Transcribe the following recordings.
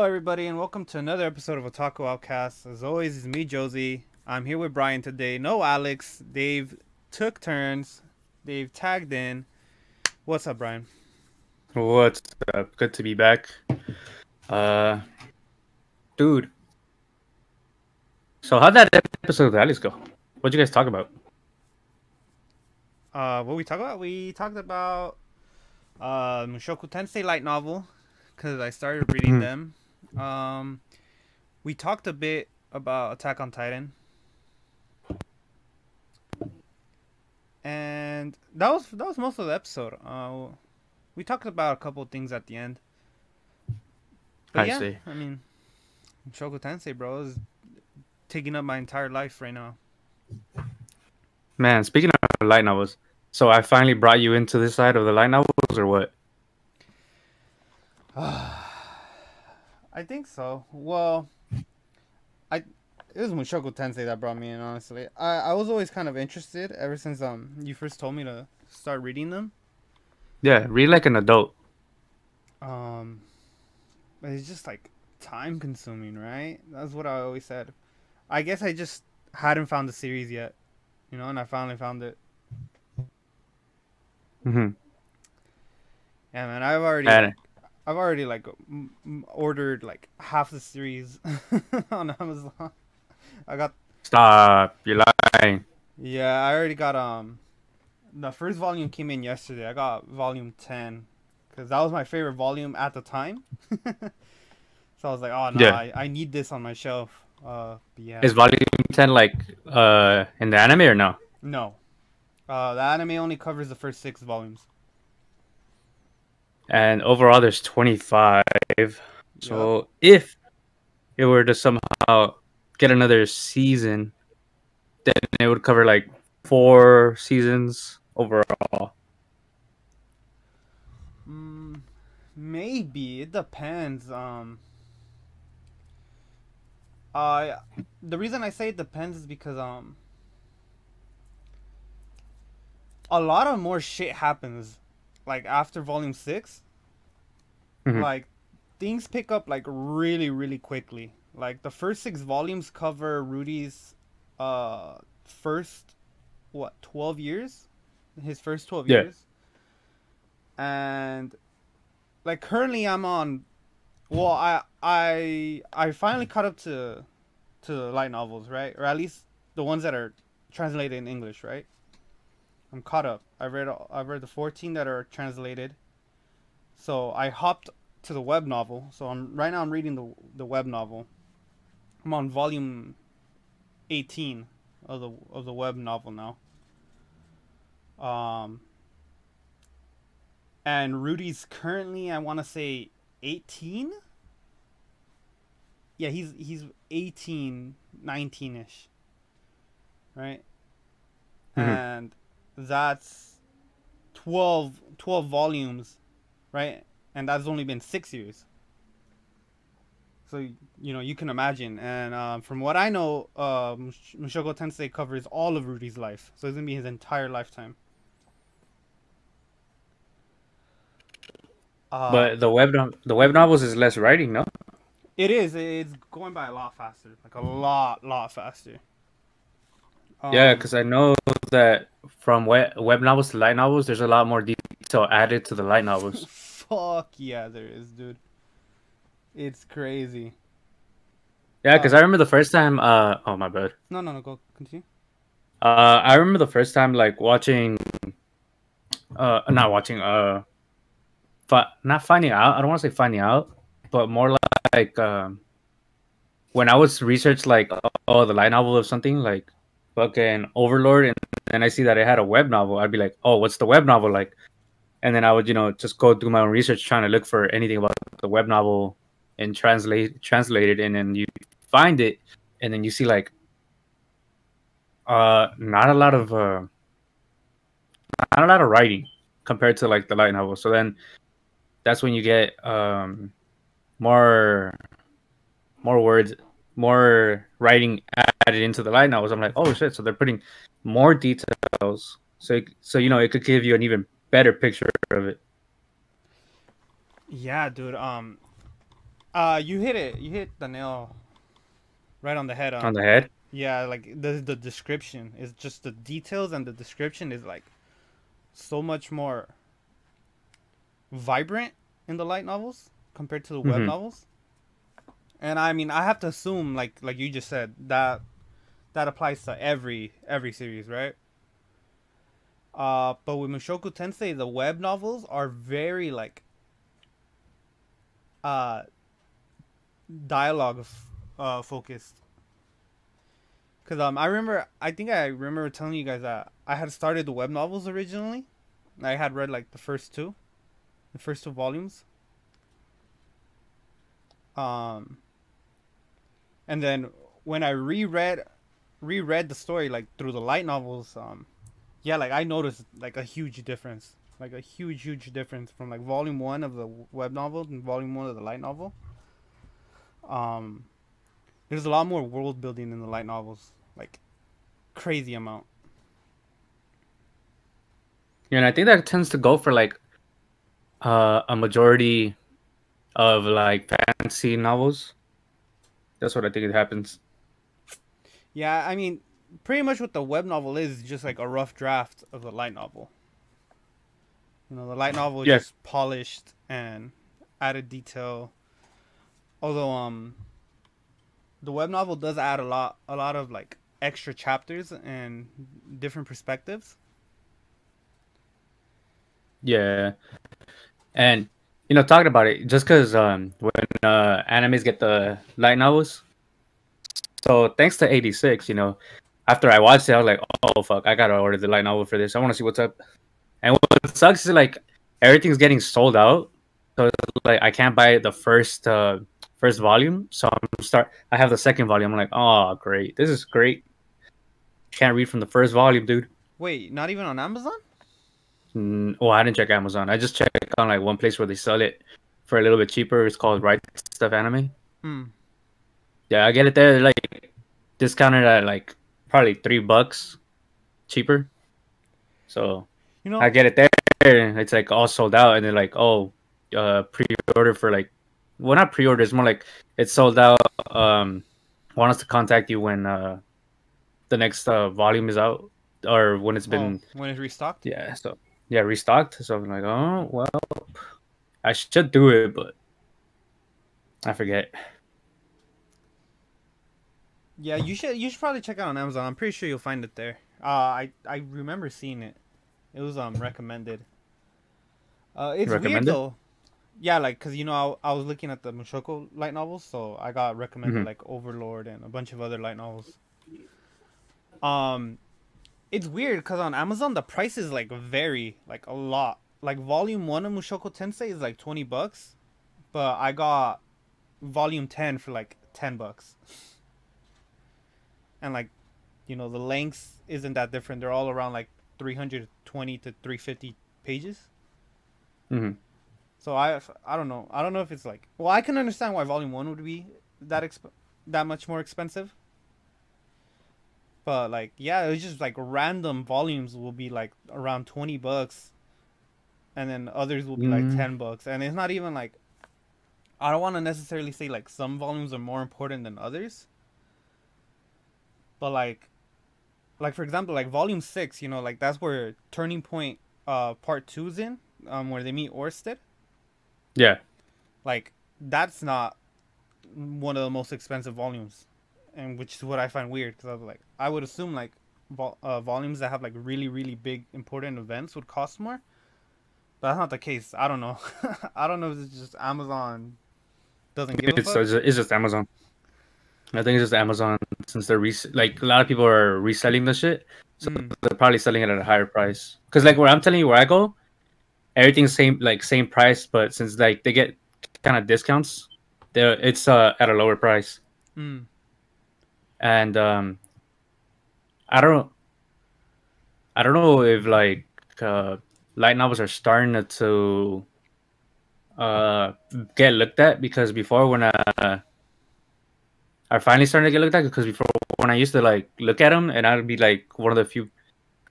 Hello, everybody, and welcome to another episode of Otaku Outcast. As always, it's me, Josie. I'm here with Brian today. No Alex. Dave took turns. Dave tagged in. What's up, Brian? What's up? Good to be back. Uh, dude. So how'd that episode of Alex go? What'd you guys talk about? Uh, what we talk about? We talked about uh, Mushoku Tensei light novel because I started reading Mhm. them. Um, we talked a bit about Attack on Titan, and that was that was most of the episode. Uh, we talked about a couple of things at the end. But I yeah, see. I mean, Mushoku Tensei, bro, is taking up my entire life right now. Man, speaking of light novels, so I finally brought you into this side of the light novels, or what? I think so. Well, I it was Mushoku Tensei that brought me in. Honestly, I I was always kind of interested ever since um you first told me to start reading them. Yeah, read like an adult. Um, but it's just like time consuming, right? That's what I always said. I guess I just hadn't found the series yet, you know, and I finally found it. hmm Yeah, man, I've already I've already like m- ordered like half the series on Amazon. I got stop, you're lying. Yeah, I already got um the first volume came in yesterday. I got volume 10 cuz that was my favorite volume at the time. so I was like, "Oh no, Yeah. I, I need this on my shelf." Uh yeah. Is volume ten like uh in the anime or no? no. Uh the anime only covers the first 6 volumes. And overall, there's 25. So if it were to somehow get another season, then it would cover like four seasons overall. Mm, maybe it depends. Um, uh, the reason I say it depends is because um, a lot of more shit happens, like after volume 6 Mhm. Like, things pick up like really, really quickly. Like the first six volumes cover Rudy's, uh, first, what twelve years, his first twelve Yeah. years and like currently I'm on well I I I finally caught up to to light novels, right? Or at least the ones that are translated in English, right? I'm caught up. I read I read the 14 that are translated. So I hopped to the web novel. So I'm right now I'm reading the the web novel. I'm on volume 18 of the of the web novel now. Um and Rudy's currently I want to say 18. Yeah, he's he's 18, 19ish. Right? Mhm. And that's 12 12 volumes, right? And that's only been 6 years. So you know, you can imagine. And um, from what I know, uh, Mush- Mushoku Tensei covers all of Rudy's life. So it's gonna be his entire lifetime. Uh, But the web no- the web novels is less writing, no? it is. It's going by a lot faster, like a lot, lot faster. Yeah, Um, because I know that from web web novels to light novels, there's a lot more detail added to the light novels. fuck yeah, there is, dude. It's crazy. Yeah, because I remember the first time. Uh, oh my bad. No, no, no. Go continue. Uh, I remember the first time like watching, uh, not watching, uh, but not finding out. I don't want to say finding out, but more like um, when I was research like oh the light novel of something like fucking Overlord, and then I see that it had a web novel. I'd be like, oh, what's the web novel like? And then I would you know just go do my own research trying to look for anything about the web novel and translate translate it, and then you find it, and then you see like uh, not a lot of uh, not a lot of writing compared to like the light novel. So then that's when you get um more more words, more writing added into the light novels. I'm like, oh shit! So they're putting more details. So it- so you know it could give you an even better picture of it. Yeah, dude. Um, Uh, you hit it. You hit the nail right on the head. Um, on the head. Yeah, like the the description is just the details and the description is like so much more vibrant in the light novels compared to the web Mhm. novels. And I mean, I have to assume like like you just said that that applies to every every series, right? Uh, but with Mushoku Tensei, the web novels are very like uh dialogue uh focused. Cause um I remember I think I remember telling you guys that I had started the web novels originally. I had read like the first two, the first two volumes. Um. And then when I reread, reread the story like through the light novels, um, yeah, like I noticed like a huge difference, like a huge, huge difference from like volume one of the web novel and volume one of the light novel. Um, there's a lot more world building in the light novels, like crazy amount. Yeah, and I think that tends to go for like uh, a majority of like fantasy novels. That's what I think it happens. Yeah, I mean, pretty much what the web novel is just like a rough draft of the light novel. You know, the light novel is Yeah. just polished and added detail. Although um the web novel does add a lot a lot of like extra chapters and different perspectives. Yeah, and you know, talking about it, just because um, when uh, animes get the light novels, so thanks to eighty six, you know, after I watched it, I was like, oh fuck, I gotta order the light novel for this. I want to see what's up. And what sucks is like everything's getting sold out, so it's like I can't buy the first uh, first volume. So I'm start. I have the second volume. I'm like, oh great, this is great. Can't read from the first volume, dude. Wait, not even on Amazon? Mm, well, I didn't check Amazon. I just checked on like one place where they sell it for a little bit cheaper. It's called Right Stuf Anime. Hmm. Yeah, I get it there like discounted at like probably three bucks cheaper. So You know, I get it there. It's like all sold out, and they're like, oh, uh, pre-order for like, well, not pre-order. It's more like it's sold out. Um, want us to contact you when uh the next uh, volume is out or when it's been oh, when it's restocked. yeah so yeah restocked so i'm like oh well i should do it but i forget Yeah, you should you should probably check it out on Amazon. I'm pretty sure you'll find it there. Uh, I I remember seeing it. It was um recommended. Uh, it's weird though. Yeah, like cause you know I, I was looking at the Mushoku light novels, so I got recommended Mhm. like Overlord and a bunch of other light novels. Um, it's weird cause on Amazon the prices like vary like a lot. Like volume one of Mushoku Tensei is like twenty bucks, but I got volume ten for like ten bucks. And like, you know, the lengths isn't that different. They're all around like three hundred twenty to three fifty pages. hmm So I I don't know. I don't know if it's like well, I can understand why volume 1 would be that exp- that much more expensive. But like yeah, it's just like random volumes will be like around 20 bucks and then others will be like Mm. 10 bucks and it's not even like I don't want to necessarily say like some volumes are more important than others. But like like for example, like volume 6, you know, like that's where Turning Point uh part 2's in, um where they meet Orsted. Yeah. Like that's not one of the most expensive volumes and which is what i find weird because i was like i would assume like vol- uh, volumes that have like really really big important events would cost more. But that's not the case. I don't know. I don't know if it's just amazon doesn't give a fuck. it's it's just amazon i think it's just amazon since they're res- like a lot of people are reselling the shit so Mm. they're probably selling it at a higher price because like where i'm telling you where i go everything's same like same price but since like they get kind of discounts they're it's uh at a lower price Mm. and um i don't i don't know if like uh light novels are starting to uh get looked at because before when uh are finally starting to get looked at because before when i used to like look at them and i'd be like one of the few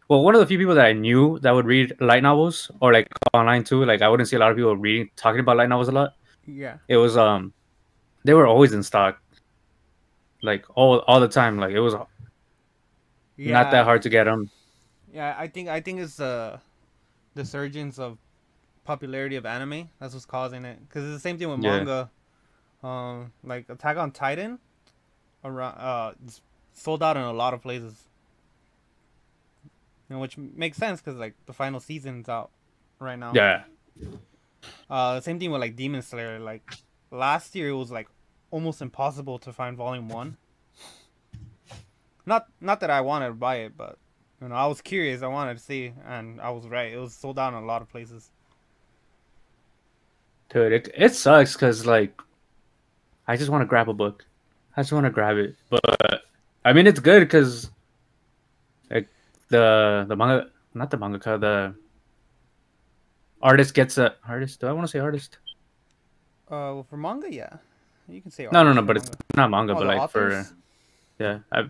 well one of the few people that i knew that would read light novels or like online too like i wouldn't see a lot of people reading talking about light novels a lot yeah it was um they were always in stock, like all all the time. Like it was Yeah. not that hard to get them. Yeah, I think I think it's the the surgence of popularity of anime that's what's causing it. Because it's the same thing with Yeah. manga. Um, like Attack on Titan, around uh, sold out in a lot of places. You know, which makes sense because like the final season's out right now. Yeah, Uh, same thing with like Demon Slayer. Like last year, it was like almost impossible to find Volume One. Not not that I wanted to buy it, but you know I was curious. I wanted to see, and I was right. It was sold out in a lot of places. dude, it it sucks because like I just want to grab a book. I just want to grab it, but I mean it's good because like the the manga, not the mangaka, the artist gets a artist. Do I want to say artist? Uh, well, for manga, yeah, you can say. No, no, no, but it's not manga, Oh, but like authors? for yeah, I,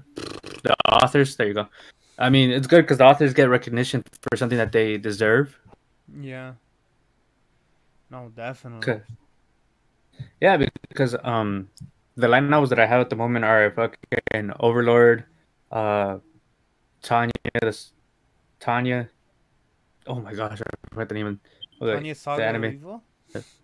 the authors. There you go. I mean, it's good because the authors get recognition for something that they deserve. yeah. No, definitely. Yeah, because um, the light novels that I have at the moment are fucking Overlord, uh, Tanya, this Tanya. Oh my gosh, I forgot the name. of the- Tanya Saga anime. of Evil.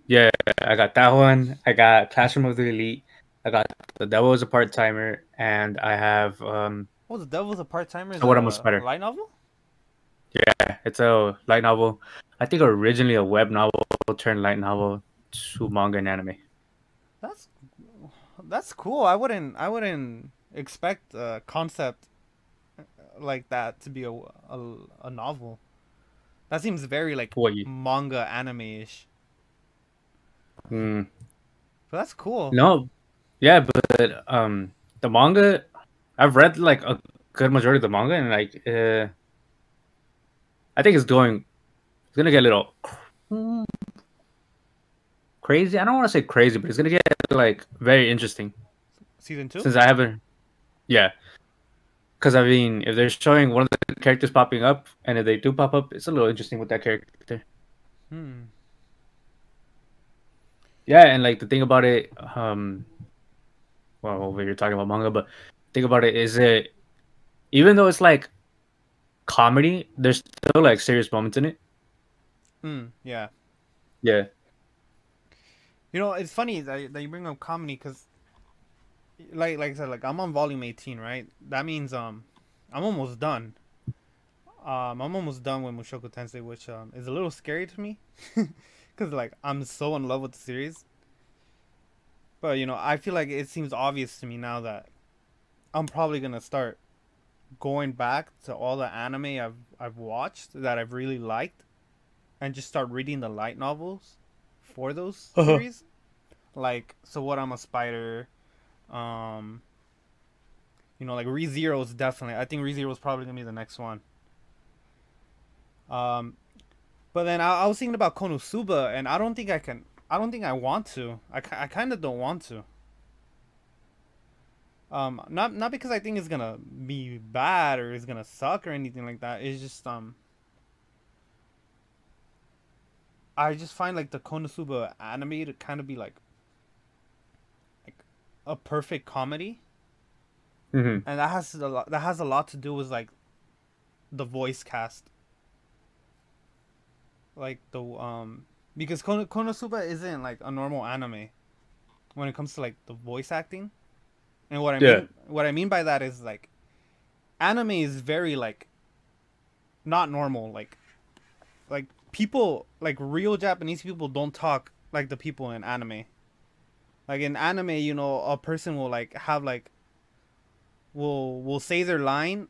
Yeah, I got that one. I got Classroom of the Elite. I got The Devil is a Part Timer, and I have um, Oh, the Devil's a part timer. What I'm a spider. Light novel. yeah, it's a light novel. I think originally a web novel turned light novel to manga and anime. That's that's cool. I wouldn't I wouldn't expect a concept like that to be a a, a novel. That seems very like What you? manga anime ish. Mm. But that's cool. No, yeah, but um, the manga, I've read like a good majority of the manga, and like, uh, I think it's going, it's gonna get a little crazy. I don't want to say crazy, but it's gonna get like very interesting Season two. since I haven't, yeah. Because I mean, if they're showing one of the characters popping up, and if they do pop up, it's a little interesting with that character. Hmm. Yeah, and like the thing about it, um, well, over you're talking about manga, but think about it is it, even though it's like comedy, there's still like serious moments in it. Hmm. Yeah. Yeah, You know, it's funny that, that you bring up comedy because, like, like I said, like I'm on volume 18, right? That means um, I'm almost done. Um, I'm almost done with Mushoku Tensei, which um is a little scary to me, because like I'm so in love with the series. But you know, I feel like it seems obvious to me now that I'm probably gonna start going back to all the anime I've I've watched that I've really liked, and just start reading the light novels for those Uh-huh. series. Like, so what? I'm a spider. Um, you know, like ReZero is definitely. I think ReZero is probably gonna be the next one. Um, but then I, I was thinking about Konosuba, and I don't think I can. I don't think I want to. I, I kind of don't want to. Um, not not because I think it's gonna be bad or it's gonna suck or anything like that. It's just um. I just find like the Konosuba anime to kind of be like like a perfect comedy, hmm and that has a lot. That has a lot to do with like the voice cast. Like the um, because Kono- Konosuba isn't like a normal anime when it comes to like the voice acting, and what I Yeah. mean what I mean by that is like anime is very like not normal like like people like real Japanese people don't talk like the people in anime. Like in anime, you know, a person will like have like will will say their line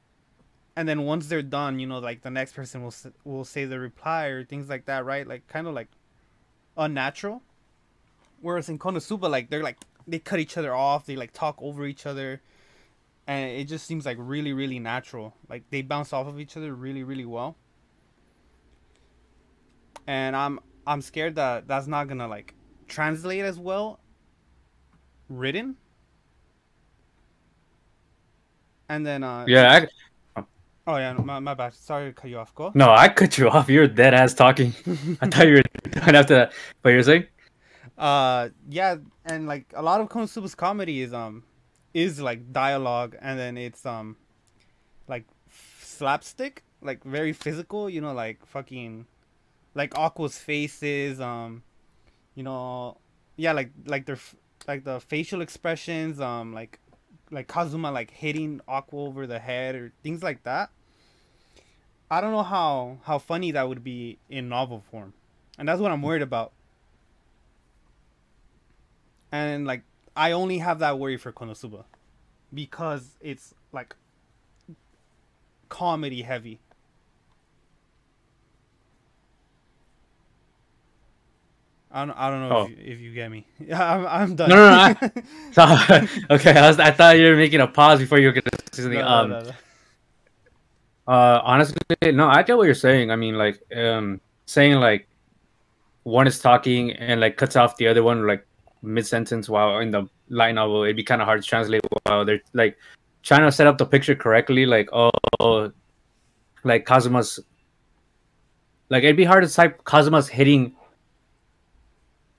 and then once they're done, you know, like the next person will will say the reply or things like that, right? Like kind of like unnatural. Whereas in Konosuba like they're like they cut each other off, they like talk over each other and it just seems like really really natural. Like they bounce off of each other really really well. And I'm I'm scared that that's not going to like translate as well written. And then uh yeah. I, Oh yeah, my, my bad. Sorry to cut you off. Go. no, I cut you off. You're dead ass talking. I thought you were done after that. But you're saying, Uh, yeah, and like a lot of Konosuba's comedy is um, is like dialogue, and then it's um, like slapstick, like very physical. You know, like fucking, like Aqua's faces. Um, you know, yeah, like like their like the facial expressions. Um, like like Kazuma like hitting Aqua over the head or things like that. I don't know how how funny that would be in novel form, and that's what I'm worried about. And like I only have that worry for Konosuba, because it's like comedy heavy. I don't, I don't know Oh. if, you, if you get me. Yeah, I'm, I'm done. No, no, no, So, okay, I, was, I thought you were making a pause before you were gonna say something. No, no, um, no, no. Uh, honestly, no, I get what you're saying. I mean, like, um, saying like one is talking and like cuts off the other one like mid sentence while in the light novel, it'd be kind of hard to translate while they're like trying to set up the picture correctly. Like, oh, like Kazuma's, like it'd be hard to type Kazuma's hitting,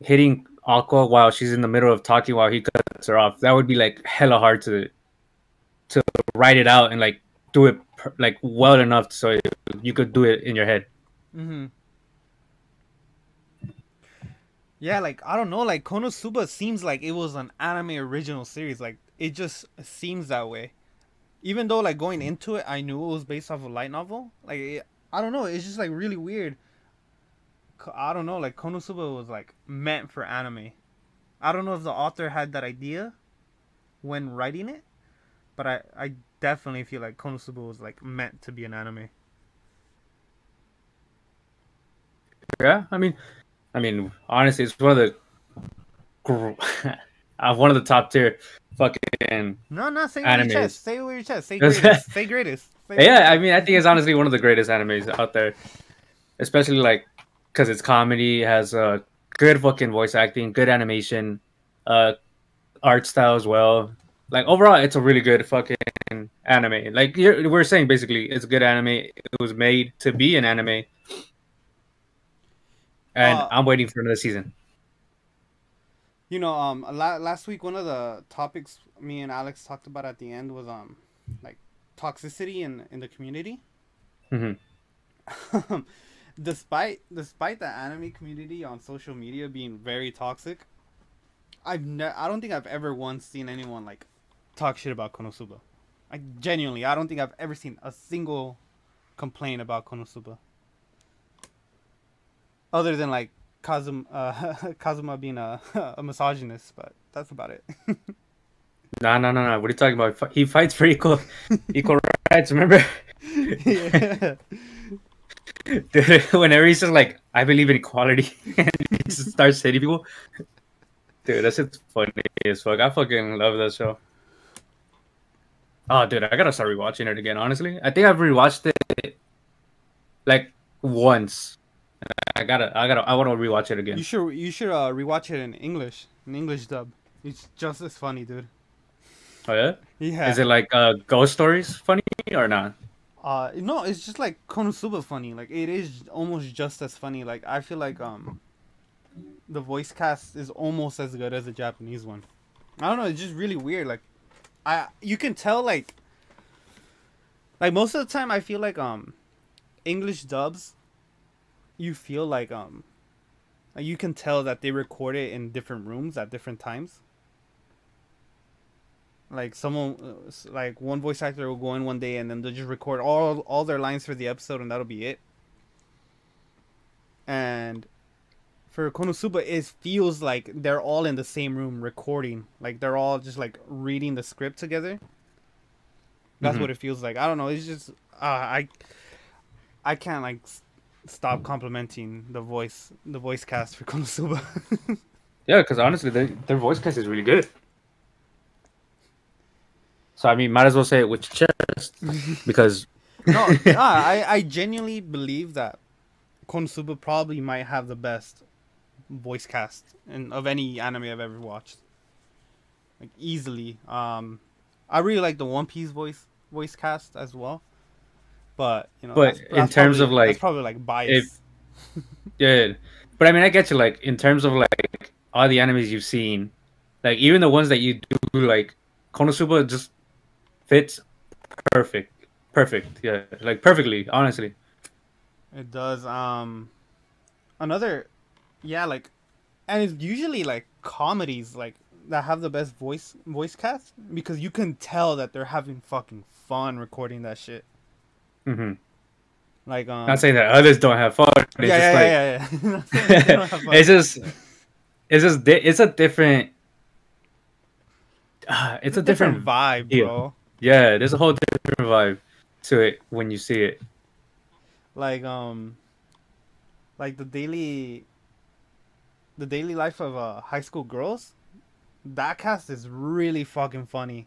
hitting Aqua while she's in the middle of talking while he cuts her off. That would be like hella hard to, to write it out and like do it like well enough so you could do it in your head. Mm-hmm. Yeah, like I don't know, like Konosuba seems like it was an anime original series. Like it just seems that way. Even though like going into it, I knew it was based off a light novel. Like it, I don't know, it's just like really weird. I don't know, like Konosuba was like meant for anime. I don't know if the author had that idea when writing it, but I I definitely feel like Konosuba was like meant to be an anime. Yeah, I mean, I mean, honestly, it's one of the, uh, one of the top tier fucking. No, no, say it with your chest. Say it with your chest. Say greatest. say greatest. Say Yeah, I mean, I think it's honestly one of the greatest animes out there, especially like because it's comedy, has uh, good fucking voice acting, good animation, uh, art style as well. Like overall, it's a really good fucking anime. Like you're, we're saying, basically, it's a good anime. It was made to be an anime, and Uh, I'm waiting for another season. You know, um, la- last week one of the topics me and Alex talked about at the end was um, like toxicity in in the community. Mhm. despite despite the anime community on social media being very toxic, I've ne- I don't think I've ever once seen anyone like talk shit about Konosuba. Like genuinely, I don't think I've ever seen a single complaint about Konosuba. Other than like Kazuma, uh, Kazuma being a, a misogynist, but that's about it. No, no, no, no. What are you talking about? He fights for equal equal rights. Remember, yeah. Dude, whenever he's just like, "I believe in equality," and he just starts hitting people. Dude, that's just funny as fuck. I fucking love that show. Oh, dude, I gotta start rewatching it again. Honestly, I think I've rewatched it like once. I gotta, I gotta, I want to rewatch it again. You should you should uh, rewatch it in English, in English dub. It's just as funny, dude. Oh yeah, Yeah. is it like uh, ghost stories funny or not? Uh, no, it's just like Konosuba funny. Like it is almost just as funny. Like I feel like um, the voice cast is almost as good as the Japanese one. I don't know. It's just really weird. Like, I you can tell like, like most of the time I feel like um, English dubs. You feel like um, you can tell that they record it in different rooms at different times. Like someone, uh, like one voice actor will go in one day and then they'll just record all all their lines for the episode and that'll be it. And for Konosuba, it feels like they're all in the same room recording. Like they're all just like reading the script together. That's Mhm. what it feels like. I don't know. It's just uh, I I can't like s- stop complimenting the voice the voice cast for Konosuba. Yeah, because honestly, they, their voice cast is really good. So I mean, might as well say it with your chest because no, nah, I I genuinely believe that Konosuba probably might have the best voice cast in, of any anime I've ever watched. Like easily. Um, I really like the One Piece voice voice cast as well. But you know, But in terms of, like, that's probably like bias. yeah, but I mean, I get you. Like in terms of like all the animes you've seen, like even the ones that you do, like Konosuba, just fits perfect, perfect. Yeah, like perfectly. Honestly, It does. Um, another, yeah, like, and it's usually like comedies like that have the best voice voice cast because you can tell that they're having fucking fun recording that shit. Mm hmm Like, um, not saying that others don't have fun. It's yeah, just yeah, like, yeah, yeah, Not saying that they don't have fun. it's just, it's just, di- it's a different. Uh, it's a different, vibe, deal. bro. Yeah, there's a whole different vibe to it when you see it. Like, um, like the daily, the daily life of uh, high school girls. That cast is really fucking funny.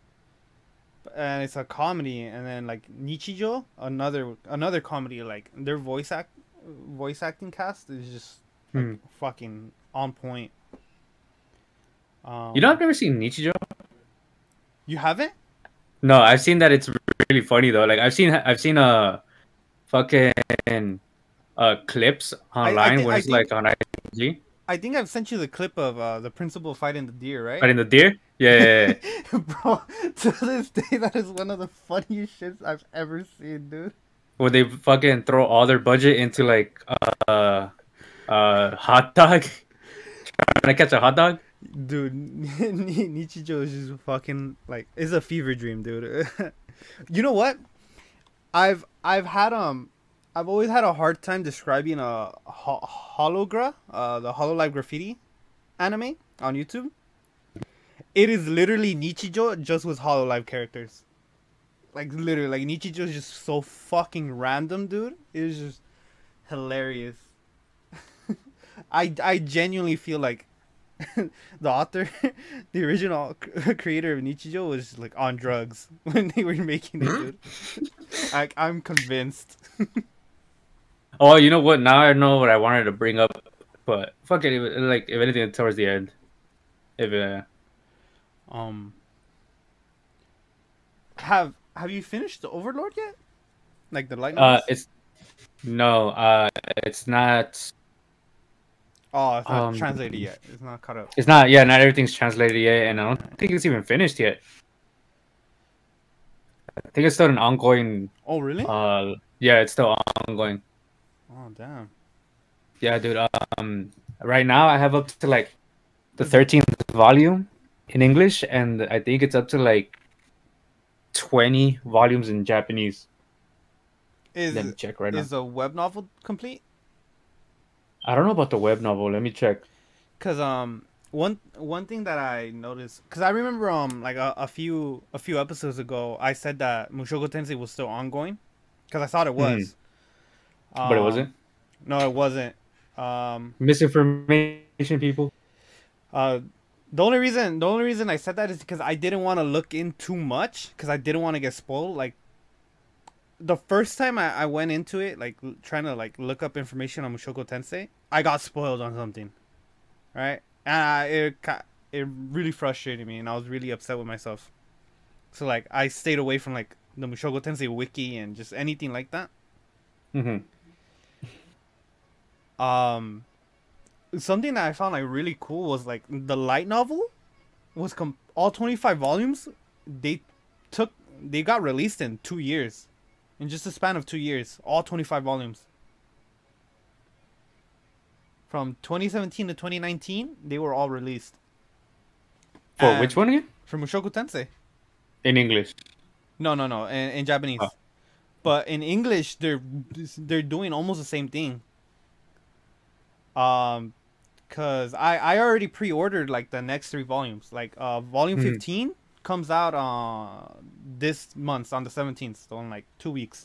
And it's a comedy, and then like Nichijou, another another comedy. Like their voice act, voice acting cast is just like, Hmm. fucking on point. Um, You know, I've never seen Nichijou. you haven't? No, I've seen that it's really funny though. Like I've seen, I've seen a fucking uh clips online when I it's think- like on IG. I think I've sent you the clip of uh, the principal fighting the deer, right? Fighting the deer, yeah, yeah, yeah. Bro, to this day, that is one of the funniest shits I've ever seen, dude. where they fucking throw all their budget into like uh uh hot dog trying to catch a hot dog Dude, Nichijou is just fucking like it's a fever dream, dude. you know what? I've I've had um I've always had a hard time describing a ho- hologra, uh, the Hololive Graffiti anime on YouTube. It is literally Nichijou just with Hololive characters. Like literally, like Nichijou is just so fucking random, dude. It is just hilarious. I I genuinely feel like the author, the original creator of Nichijou was like on drugs when they were making it, dude. I, I'm convinced. oh you know what now i know what i wanted to bring up but fuck it like if anything towards the end if uh Um, have have you finished the Overlord yet? Like the light uh it's no uh it's not oh, it's not um, translated yet. It's not cut up. it's not yeah not everything's translated yet and i don't think it's even finished yet i think it's still an ongoing Oh, really? uh yeah it's still ongoing oh, damn. Yeah, dude. Um, right now I have up to like the thirteenth volume in English, and I think it's up to like twenty volumes in Japanese. Is Let me check right now. is a web novel complete? I don't know about the web novel. Let me check. Cause um one one thing that I noticed, cause I remember um like a, a few a few episodes ago, I said that Mushoku Tensei was still ongoing, cause I thought it was. But it Um, wasn't. No, it wasn't. Um, Misinformation, people. uh, the only reason the only reason I said that is because I didn't want to look in too much, cause I didn't want to get spoiled. Like the first time I, I went into it, like trying to like look up information on Mushoku Tensei, I got spoiled on something, right? And I, it it really frustrated me, and I was really upset with myself. So like I stayed away from like the Mushoku Tensei wiki and just anything like that. hmm um something that i found like really cool was like the light novel was com- all 25 volumes they took they got released in two years in just a span of two years all 25 volumes from 2017 to 2019 they were all released For And- which one again? from mushoku tensei In English. no no no in, in japanese Oh. but in english they're they're doing almost the same thing um because i i already pre-ordered like the next three volumes like uh volume Mhm. 15 comes out uh this month on the 17th so in like two weeks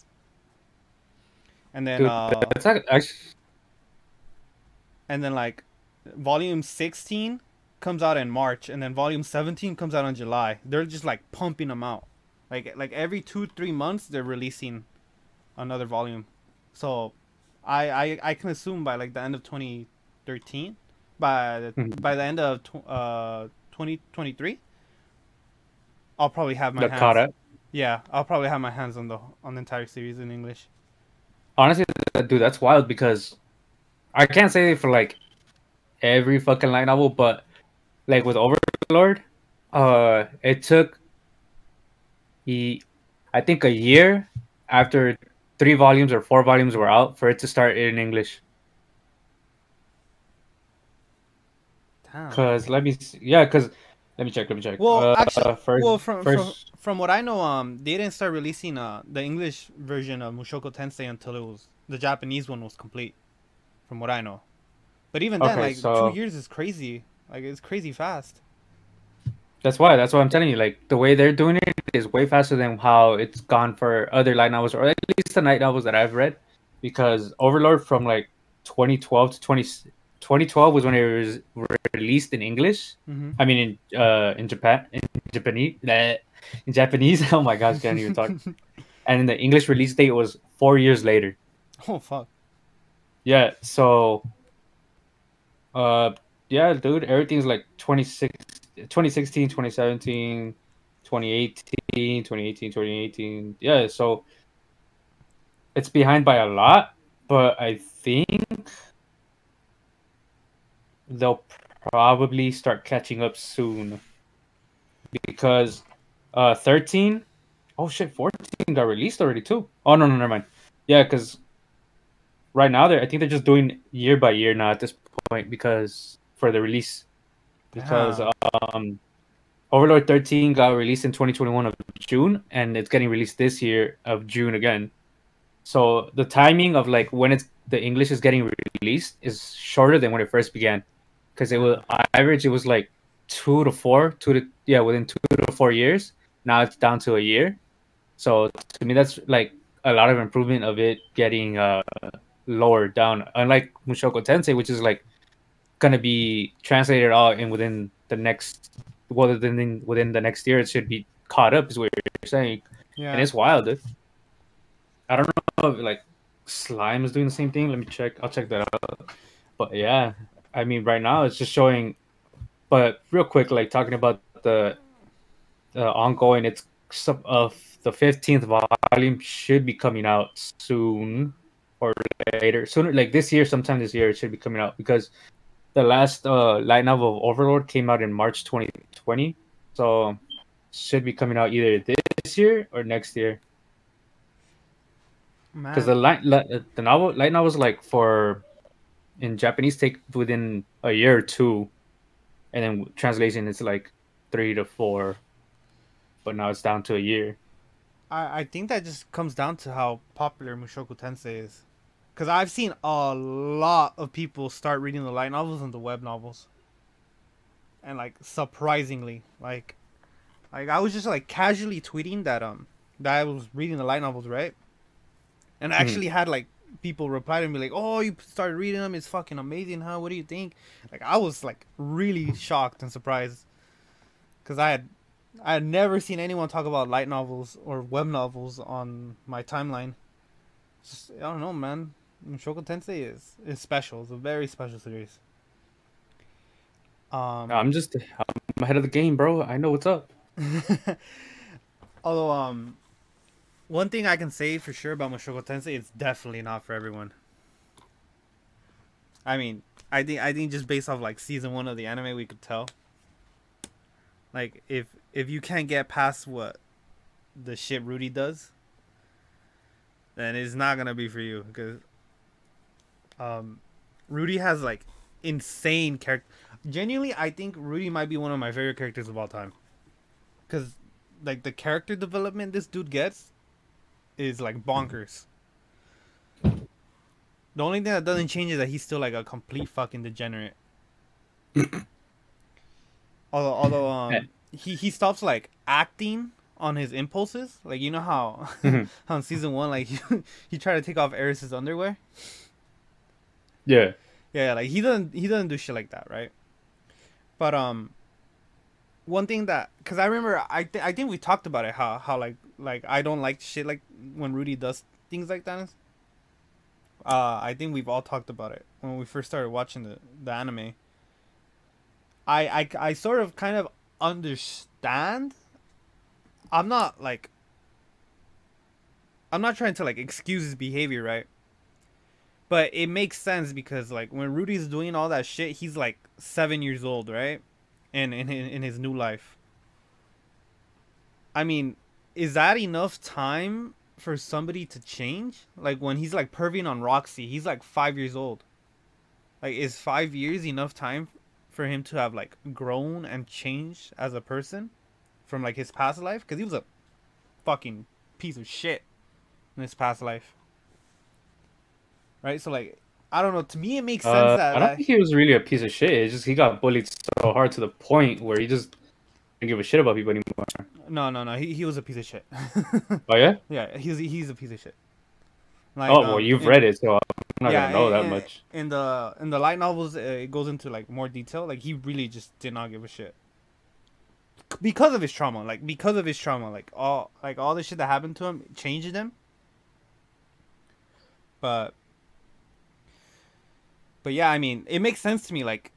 and then Dude, uh that's actually. and then like volume 16 comes out in march and then volume 17 comes out in july they're just like pumping them out like like every two three months they're releasing another volume so i i, I can assume by like the end of 2013 by the, Mhm. by the end of tw- uh 2023 i'll probably have my hands caught up. yeah i'll probably have my hands on the on the entire series in english Honestly, dude, that's wild because I can't say for like every fucking light novel, but like with Overlord, uh, it took he, I think a year after three volumes or four volumes were out for it to start in English. Cause let me, see, yeah, cause let me check. Let me check. Well, Uh, actually, first, well, from, first, from from what I know, um, they didn't start releasing uh the English version of Mushoku Tensei until it was the Japanese one was complete. From what I know, but even then, Okay, like so- two years is crazy. Like it's crazy fast. That's why. That's why I'm telling you. Like the way they're doing it is way faster than how it's gone for other light novels, or at least the light novels that I've read. Because Overlord from like 2012 to 20, 2012 was when it was released in English. Mm-hmm. I mean, in uh, in Japan, in Japanese, bleh, in Japanese. Oh my gosh, can't even talk. and the English release date was four years later. oh fuck. Yeah. So, uh, yeah, dude, everything's like 26, 2016, 2017, 2018, 2018, 2018. Yeah. So it's behind by a lot, but I think they'll probably start catching up soon. Because uh 13 oh shit 14 got released already too. Oh no no never mind. Yeah because right now they're i think they're just doing year by year now at this point because for the release. Because Damn. um overlord 13 got released in 2021 of june and it's getting released this year of june again. So the timing of like when it's the english is getting released is shorter than when it first began because it was average it was like two to four two to yeah within two to four years. Now it's down to a year. So to me that's like a lot of improvement of it getting uh lower down. Unlike mushoku tensei which is like gonna be translated out in within the next well within within the next year it should be caught up is what you're saying. Yeah. and it's wild dude. i don't know if like slime is doing the same thing. Let me check. I'll check that out. But yeah i mean right now it's just showing but real quick like talking about the the ongoing it's of the 15th volume should be coming out soon or later. Sooner like this year sometime this year it should be coming out because the last uh light novel of overlord came out in march 2020 so should be coming out either this year or next year. Because the light li- the novel light novels like for in japanese take within a year or two and then translation is like three to four but now it's down to a year I, I think that just comes down to how popular Mushoku Tensei is. Because I've seen a lot of people start reading the light novels and the web novels. And, like, surprisingly, like, like I was just, like, casually tweeting that, um, that I was reading the light novels, right? And I Mhm. actually had, like, people reply to me, like, oh, you started reading them. It's fucking amazing, huh? What do you think? Like, I was, like, really shocked and surprised. Because I had I had never seen anyone talk about light novels or web novels on my timeline. Just, I don't know, man. Mushoku Tensei is is special. It's a very special series. Um, i'm just i'm ahead of the game bro i know what's up although um, one thing I can say for sure about Mushoku Tensei, it's definitely not for everyone. I mean, I think I think just based off like season one of the anime, we could tell. Like if if you can't get past what the shit Rudy does, then it's not gonna be for you because um, Rudy has like insane character. Genuinely, I think Rudy might be one of my favorite characters of all time. Cause like the character development this dude gets is like bonkers. The only thing that doesn't change is that he's still like a complete fucking degenerate. although although um he he stops like acting on his impulses. Like you know how on season one like he, he tried to take off Eris's underwear. yeah Yeah, like he doesn't he doesn't do shit like that, right? But um, one thing that because I remember I th- I think we talked about it how how like like I don't like shit like when Rudy does things like that. Uh, I think we've all talked about it when we first started watching the the anime. I I I sort of kind of understand. I'm not like. I'm not trying to like excuse his behavior, right? But it makes sense because like when Rudy's doing all that shit, he's like seven years old, right? In in in his new life. I mean, is that enough time for somebody to change? Like when he's like perving on Roxy, he's like five years old. Like, is five years enough time for him to have like grown and changed as a person from like his past life? Because he was a fucking piece of shit in his past life. Right? So like I don't know. To me, it makes sense Uh, that, I don't think he was really a piece of shit. It's just he got bullied so hard to the point where he just didn't give a shit about people anymore. no, no, no. He, he was a piece of shit. Oh yeah? yeah, he's he's a piece of shit. Like, oh well, um, you've in- read it, so I'm not yeah, gonna know in- that in- much. In the in the light novels, uh, it goes into like more detail. Like he really just did not give a shit because of his trauma. Like because of his trauma, like all like all the shit that happened to him changed him. But but yeah, I mean, it makes sense to me. Like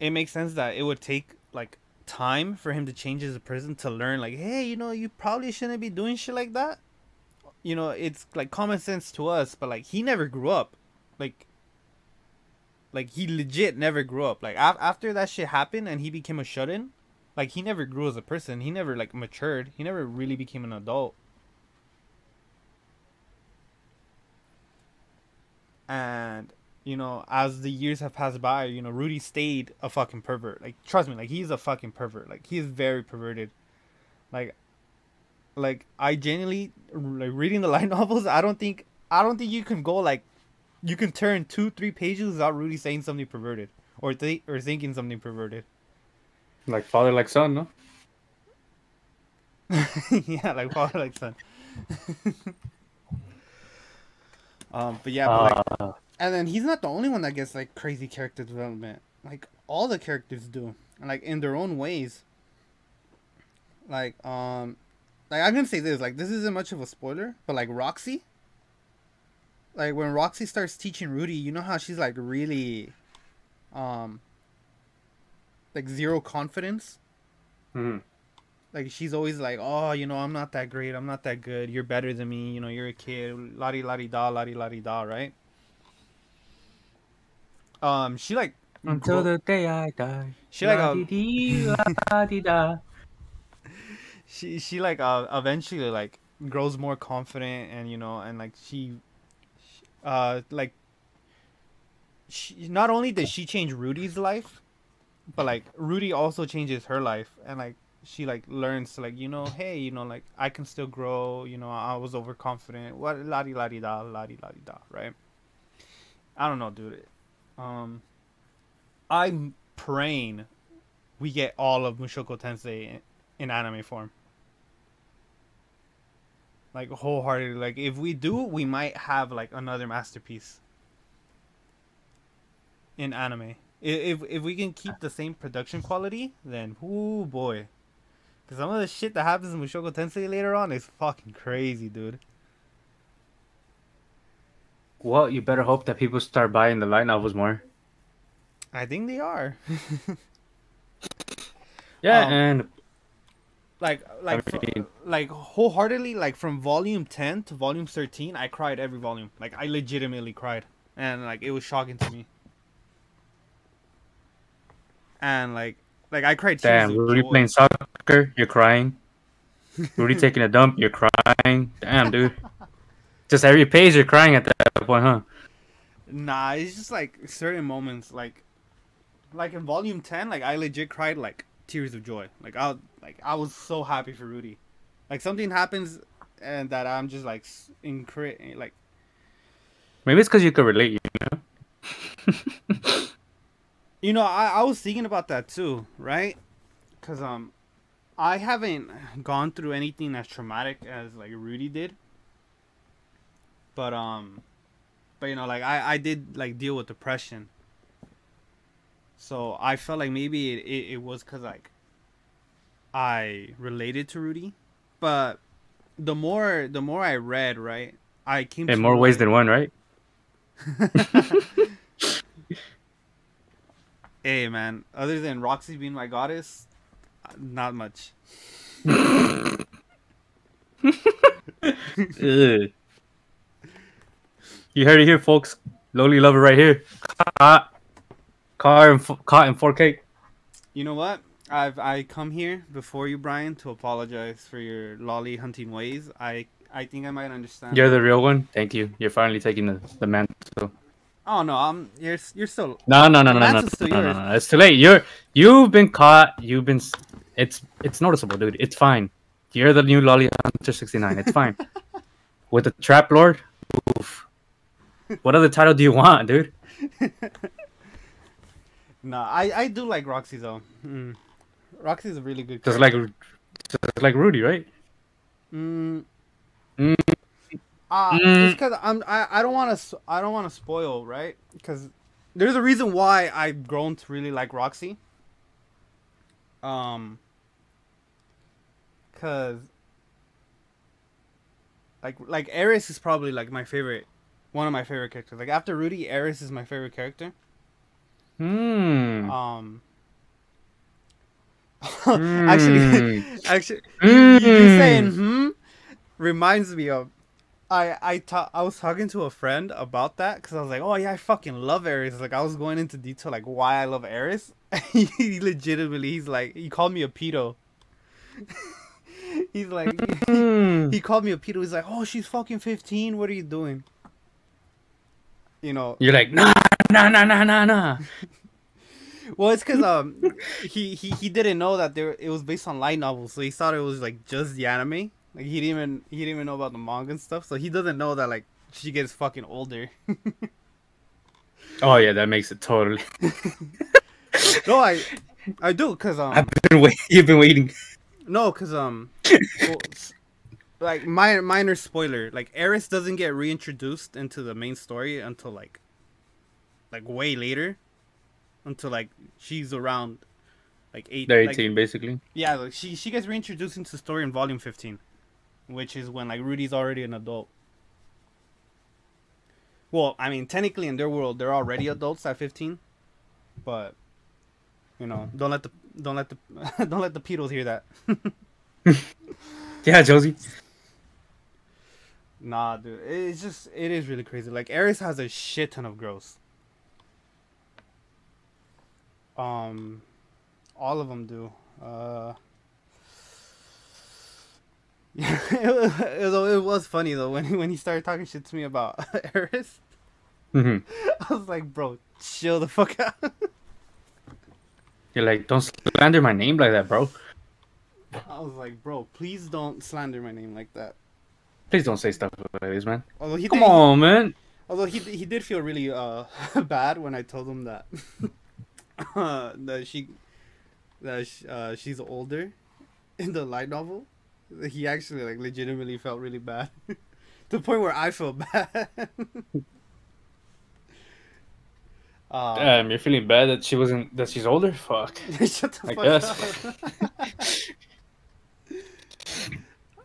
it makes sense that it would take like time for him to change a person to learn. Like, hey, you know, you probably shouldn't be doing shit like that you know, it's like common sense to us, but like he never grew up, like, like he legit never grew up. Like af- after that shit happened and he became a shut in, like he never grew as a person. He never like matured. He never really became an adult. And you know, as the years have passed by, you know, Rudy stayed a fucking pervert. Like trust me, like he's a fucking pervert. Like he is very perverted. Like like I genuinely like reading the light novels. I don't think I don't think you can go like you can turn two three pages without Rudy saying something perverted or th- or thinking something perverted. Like father, like son, no? yeah, like father like son. um, but yeah, but, like, Uh, and then he's not the only one that gets like crazy character development. Like all the characters do, like in their own ways. Like um, like I'm gonna say this. Like this isn't much of a spoiler, but like Roxy. Like when Roxy starts teaching Rudy, you know how she's like really, um. Like zero confidence. mhm. Like she's always like, oh, you know, I'm not that great. I'm not that good. You're better than me. You know, you're a kid. La di la di da, la di la di da, right? Um, she like Until the day I die. she like uh, she she like uh eventually like grows more confident and you know and like she uh like she not only did she change Rudy's life but like Rudy also changes her life. And like she like learns to like you know hey you know like I can still grow you know I was overconfident. What la di la di da la di la di da right? I don't know dude um I'm praying we get all of Mushoku Tensei in, in anime form. Like wholeheartedly. Like if we do we might have like another masterpiece in anime. If if we can keep the same production quality then oh boy. Because some of the shit that happens in Mushoku Tensei later on is fucking crazy dude Well, you better hope that people start buying the light novels more. I think they are Yeah, Um, and like like fr- mean- like wholeheartedly like from volume 10 to volume 13 I cried every volume like I legitimately cried and like it was shocking to me and like like I cried damn, Rudy joy. playing soccer, you're crying. Rudy taking a dump, you're crying. Damn, dude. Just every page, you're crying at that point, huh? Nah, it's just like certain moments, like, like in volume ten, like I legit cried like tears of joy. Like I, like I was so happy for Rudy. Like something happens, and that I'm just like in incre- like Maybe it's because you could relate, you know? you know I I was thinking about that too, right? Cause um, I haven't gone through anything as traumatic as like Rudy did. But um, but you know like I I did like deal with depression. So I felt like maybe it, it, it was because like I related to Rudy, but the more the more I read, right, I came In more ways than one, right? hey man, other than Roxy being my goddess, not much. You heard it here, folks. Lowly lover right here. Caught, caught in, caught in 4K. You know what? I've I come here before you, Brian, to apologize for your lolly hunting ways. I I think I might understand. You're the real one. Thank you. You're finally taking the, the mantle. Oh no, I'm you're you're still No, no, no, no, no, no, no, no, no. It's too late. You're you've been caught. You've been. It's it's noticeable, dude. It's fine. You're the new Lolly Hunter 69. It's fine. With the Trap Lord. What other title do you want, dude? No, I I do like Roxy though. Mm. Roxy's a really good. Just character. like just like Rudy, right? Mm. Mm. Uh, Mm. it's because I'm I, I don't want to I don't want to spoil right because there's a reason why I've grown to really like Roxy. Um. Cause. Like like Eris is probably like my favorite, one of my favorite characters. Like after Rudy, Eris is my favorite character. Hmm. Um. actually, Mm. actually, you, you Mm. saying hmm reminds me of I I ta- I was talking to a friend about that because I was like, oh yeah, I fucking love Eris. Like I was going into detail like why I love Eris. he legitimately, he's like, he called me a pedo. he's like, Hmm. he called me a pedo. He's like, oh, she's fucking fifteen. What are you doing? You know, You're like nah, nah, nah, nah, nah, nah. Well, it's because um he, he he didn't know that there it was based on light novels, so he thought it was like just the anime. Like he didn't even he didn't even know about the manga and stuff, so he doesn't know that like she gets fucking older. Oh yeah, that makes it totally. no, I I do because um I've been wait. You've been waiting. no because um well, like minor minor spoiler like Eris doesn't get reintroduced into the main story until like like way later, until like she's around like eight. They're like, 18, basically. Yeah, like she she gets reintroduced into the story in volume fifteen, which is when like Rudy's already an adult. Well, I mean, technically in their world, they're already adults at fifteen, but you know, don't let the don't let the don't let the pedos hear that. Yeah, Josie. Nah, dude, it's just it is really crazy. Like Eris has a shit ton of growth. Um, all of them do. Uh, yeah, it, was, it was funny though when he, when he started talking shit to me about Eris. hmm I was like, bro, chill the fuck out. You're like, don't slander my name like that, bro. I was like, bro, please don't slander my name like that. Please don't say stuff like this, man. Although he Come did, on, man. Although he he did feel really uh bad when I told him that uh, that she that sh uh, she's older in the light novel. He actually like legitimately felt really bad to the point where I felt bad. uh, Damn, you're feeling bad that she wasn't that she's older. Fuck. shut the I fuck guess.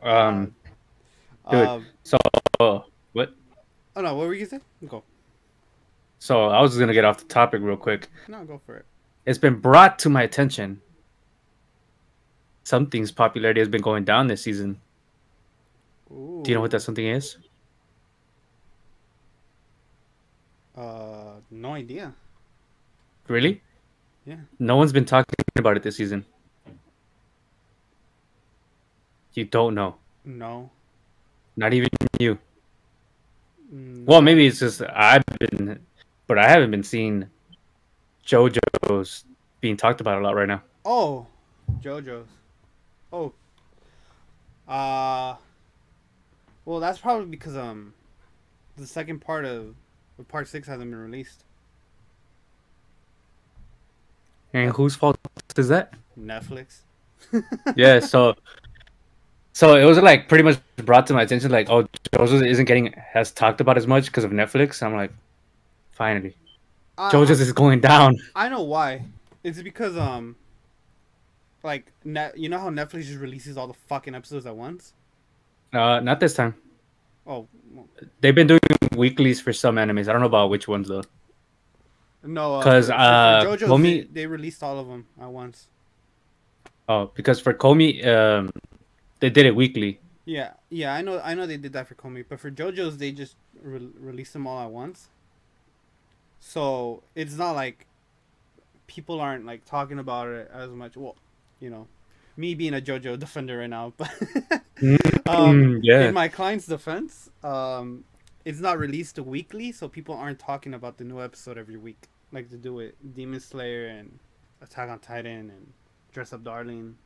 up. Um. Dude. Um, So what? oh no, what were you gonna? Go. So I was just gonna get off the topic real quick. No, go for it. It's been brought to my attention. Something's popularity has been going down this season. Ooh. Do you know what that something is? Uh, no idea. Really? Yeah. No one's been talking about it this season. You don't know. No. Not even you. Mm, Well, maybe it's just I've been, but I haven't been seeing JoJo's being talked about a lot right now. Oh, JoJo's. Oh. Uh. Well, that's probably because um, the second part of, of part six hasn't been released. And whose fault is that? Netflix. yeah, so so it was like pretty much brought to my attention like oh JoJo's isn't getting as talked about as much because of Netflix. I'm like, finally, I, JoJo's is going down. I know why. It's because um. Like net, you know how Netflix just releases all the fucking episodes at once. Uh, not this time. Oh well, They've been doing weeklies for some animes. I don't know about which ones though. no, because for uh, JoJo's, Komi- they, they released all of them at once. Oh, because for Komi, um, they did it weekly. Yeah, yeah, I know, I know they did that for Komi, but for JoJo's they just re- released them all at once. So it's not like people aren't like talking about it as much. Well, you know, me being a JoJo defender right now, but um, Mm, yeah. in my client's defense, um, it's not released weekly, so people aren't talking about the new episode every week like to do with Demon Slayer and Attack on Titan and Dress Up Darling.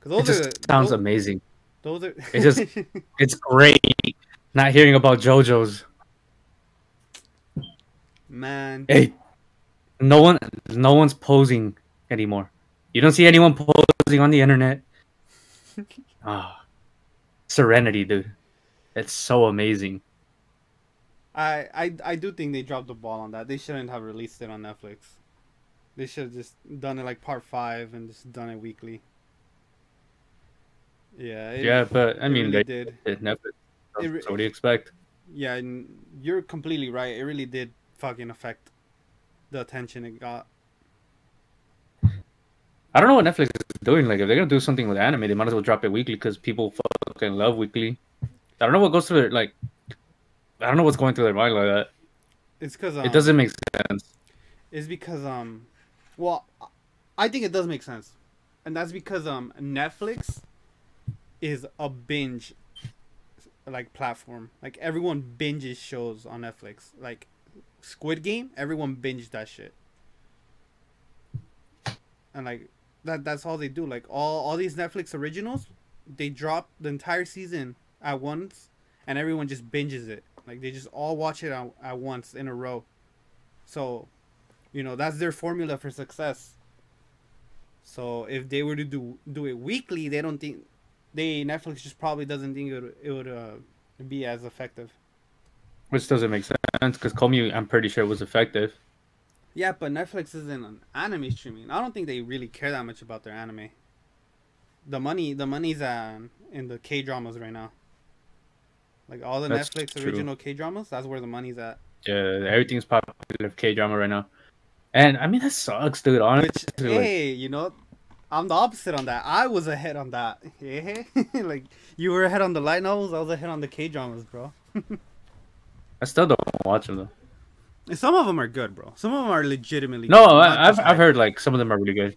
It Because those just are sounds those, amazing. those are It just- It's great not hearing about JoJo's. man. Hey, no one, no one's posing anymore. You don't see anyone posing on the internet. Ah, Serenity, dude. It's so amazing. I, I I do think they dropped the ball on that. They shouldn't have released it on Netflix. They should have just done it like part five and just done it weekly. Yeah. It, yeah, but I it mean, really they did. It re- so what do you expect? Yeah, and you're completely right. It really did fucking affect the attention it got. I don't know what Netflix is doing. Like, if they're gonna do something with anime, they might as well drop it weekly because people fucking love weekly. I don't know what goes through their like. I don't know what's going through their mind like that. It's because um, it doesn't make sense. It's because um, well, I think it does make sense, and that's because um Netflix is a binge like platform. Like everyone binges shows on Netflix. Like Squid Game, everyone binged that shit, and like that that's all they do. Like all all these Netflix originals, they drop the entire season at once, and everyone just binges it. Like they just all watch it at, at once in a row. So, you know, that's their formula for success. So if they were to do do it weekly, they don't think they Netflix just probably doesn't think it would, it would uh, be as effective. Which doesn't make sense because Komi, I'm pretty sure, was effective. Yeah, but Netflix isn't an anime streaming. I don't think they really care that much about their anime. The money, the money's uh, in the K dramas right now. Like all the That's Netflix true. original K dramas, that's where the money's at. Yeah, everything's popular K drama right now. And I mean that sucks, dude. Which Honestly, like, hey, you know, I'm the opposite on that. I was ahead on that. Yeah, like you were ahead on the light novels, I was ahead on the K dramas, bro. I still don't watch them though. And some of them are good, bro. Some of them are legitimately. No, good, I, I've I've heard like some of them are really good.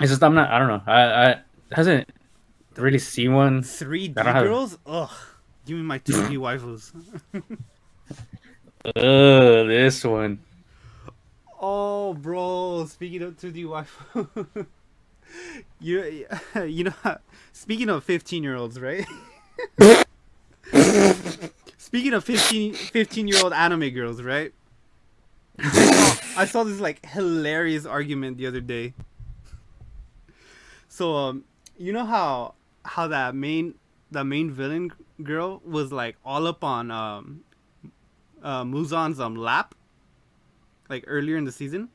It's just I'm not. I don't know. I I hasn't really seen one. 3D I don't have- girls. Ugh, give me my 2D waifus. Ugh, this one. Oh, bro. Speaking of 2D waifu, you you know, speaking of 15 year olds, right? speaking of 15 15 year old anime girls, right? I saw, I saw this like hilarious argument the other day. So um, you know how how that main the main villain girl was like all up on um uh Muzan's um lap like earlier in the season?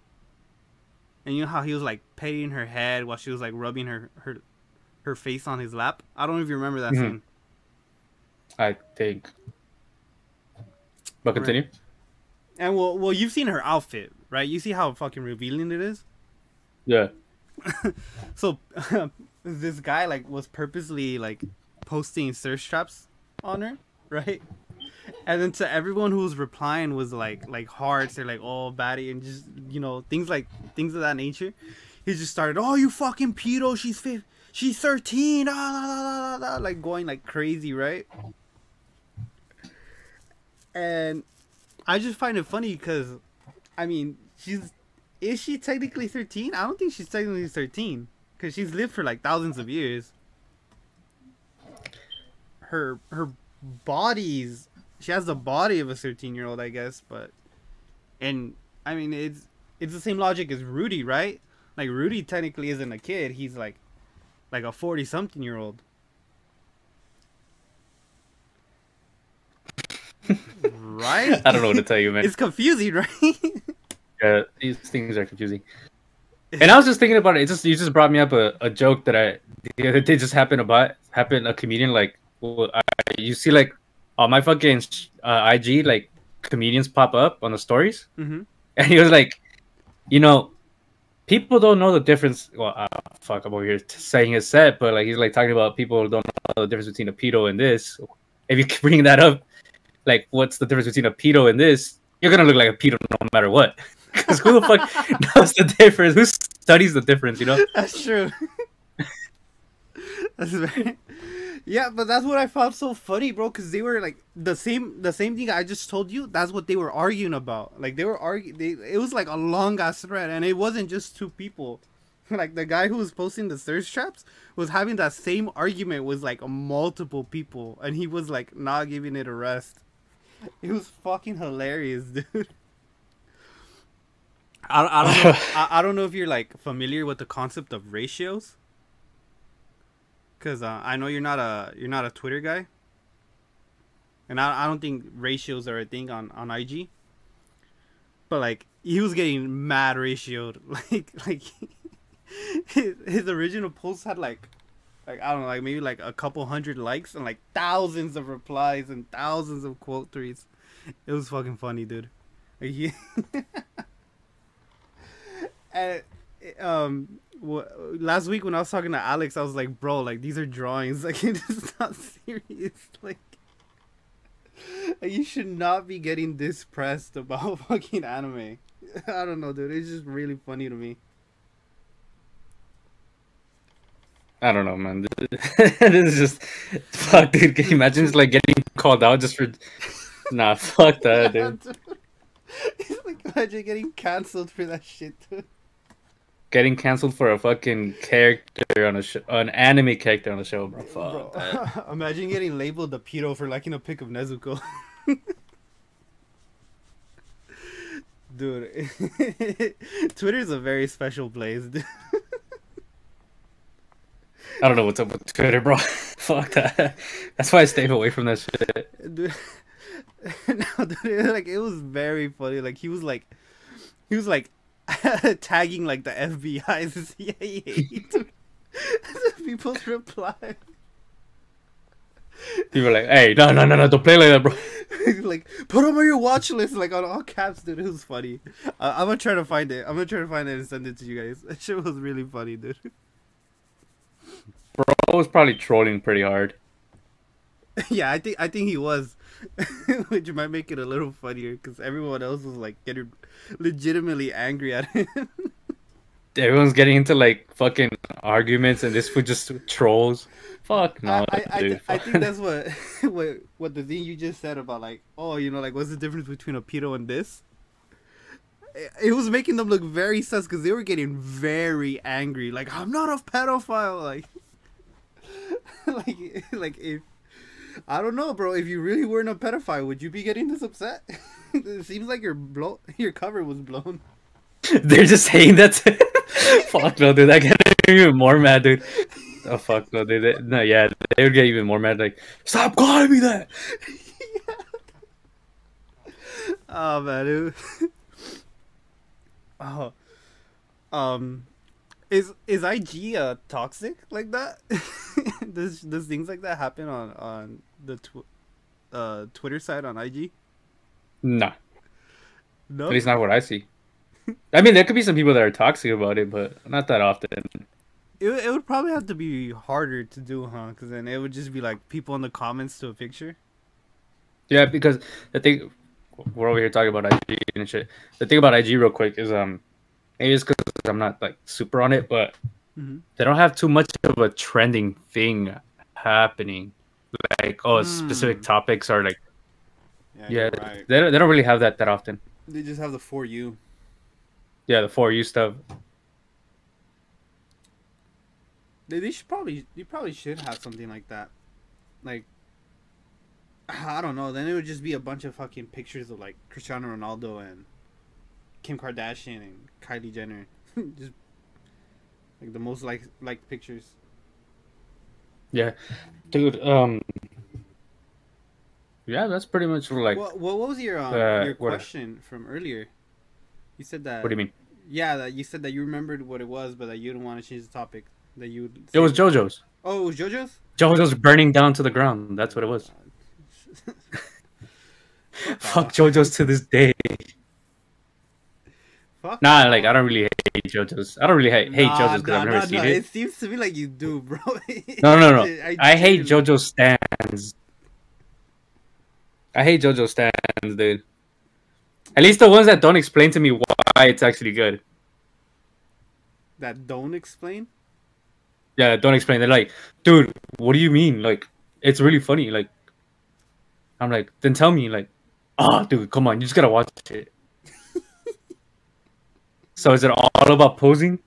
And you know how he was like petting her head while she was like rubbing her her her face on his lap? I don't know if you remember that Mhm. scene. I think. But continue. And well well you've seen her outfit, right? You see how fucking revealing it is? Yeah. So this guy like was purposely like posting thirst traps on her, right? And then to everyone who was replying was like like hearts, they're like oh baddie and just you know things like things of that nature. He just started oh you fucking pedo she's fif- she's thirteen ah, la, la, la, la, la," like going like crazy right. And I just find it funny because, I mean she's is she technically 13? I don't think she's technically 13 because she's lived for like thousands of years. Her her body's she has the body of a 13 year old, I guess, but and I mean it's it's the same logic as Rudy, right? Like Rudy technically isn't a kid; he's like like a 40 something year old. right? I don't know what to tell you, man. It's confusing, right? Yeah, these things are confusing. And I was just thinking about it. it just you just brought me up a, a joke that I the other day just happened about happened a comedian like well, I, you see like on my fucking uh, IG like comedians pop up on the stories hmm and he was like, you know, people don't know the difference. Well, uh, fuck, I'm over here saying his set, but like he's like talking about people don't know the difference between a pedo and this. If you bring that up, like what's the difference between a pedo and this? You're gonna look like a pedo no matter what. Because who the fuck knows the difference? Who studies the difference? You know? That's true. that's very. Yeah, but that's what I found so funny, bro. Because they were like the same, the same thing I just told you. That's what they were arguing about. Like they were arguing. They, it was like a long ass thread, and it wasn't just two people. Like the guy who was posting the thirst traps was having that same argument with like multiple people, and he was like not giving it a rest. It was fucking hilarious, dude. I, I don't know. I, I don't know if you're like familiar with the concept of ratios. Cause uh, I know you're not a you're not a Twitter guy, and I, I don't think ratios are a thing on on IG. But like he was getting mad ratioed, like like his, his original post had like like I don't know like maybe like a couple hundred likes and like thousands of replies and thousands of quote tweets. It was fucking funny, dude. Like he and um last week when I was talking to Alex, I was like, bro, like these are drawings. Like it's not serious. Like, you should not be getting this pressed about fucking anime. I don't know, dude. It's just really funny to me. I don't know, man. this is just fuck, dude. Can you imagine just like getting called out just for? Nah, fuck that, dude. it's like imagine getting canceled for that shit, dude. Getting canceled for a fucking character on a show, an anime character on a show, bro. Bro, imagine getting labeled a pedo for liking a pic of Nezuko. Dude, Twitter's a very special place. Dude. I don't know what's up with Twitter, bro. fuck that. That's why I stay away from that shit. Dude, no, dude, like it was very funny. Like he was like, he was like tagging like the FBI, the CIA. People's reply. People like, hey, no, no, no, no, don't play like that, bro. like put them on your watch list, like on all caps, dude. It was funny. Uh, I'm gonna try to find it. I'm gonna try to find it and send it to you guys. That shit was really funny, dude. Bro was probably trolling pretty hard. yeah, I think I think he was, which might make it a little funnier because everyone else was like getting legitimately angry at him. Everyone's getting into like fucking arguments, and this fool just trolls. Fuck no, I, I, I, th- I think that's what, what what the thing you just said about like oh you know like what's the difference between a pedo and this it, it was making them look very sus because they were getting very angry like i'm not a pedophile like like like if i don't know bro if you really weren't a pedophile would you be getting this upset it seems like your blow your cover was blown They're just saying that. fuck no, dude. I get even more mad, dude. Oh fuck no, dude. They- No, yeah, they would get even more mad. Like, stop calling me that. Oh man. It... oh. Um is is IG uh toxic like that? does does things like that happen on on the tw- uh Twitter side on IG? Nah, No. at least not what I see. I mean, there could be some people that are toxic about it, but not that often. It, would- it would probably have to be harder to do, huh? Cuz then it would just be like people in the comments to a picture. Yeah, because the thing we're over here talking about IG and shit. The thing about IG, real quick, is um, maybe it's because I'm not like super on it, but Mhm. they don't have too much of a trending thing happening. Like, oh, specific Mm. topics are like, Yeah, yeah, right. they don't, they don't really have that that often. They just have the for you. Yeah, the for you stuff. They, they should probably you probably should have something like that. Like I don't know, then it would just be a bunch of fucking pictures of like Cristiano Ronaldo and Kim Kardashian and Kylie Jenner. just like the most like like pictures. Yeah, dude. Um, yeah, that's pretty much like. what, what was your um, uh, your what- question from earlier? You said that What do you mean? Yeah, that you said that you remembered what it was, but that you didn't want to change the topic. That you would It was JoJo's. Oh, it was JoJo's? JoJo's burning down to the ground. That's what it was. Fuck JoJo's to this day. Fuck Nah, like I don't really hate JoJo's. I don't really hate, hate Nah, JoJo's because nah, I've never nah, seen nah. it. It seems to me like you do, bro. No, no, no. I hate genuinely- JoJo stands. I hate JoJo stands, dude. At least the ones that don't explain to me why it's actually good. That don't explain. Yeah, don't explain. They're like, dude, what do you mean? Like, it's really funny. Like, I'm like, then tell me. Like, ah, oh, dude, come on, you just gotta watch it. So is it all about posing?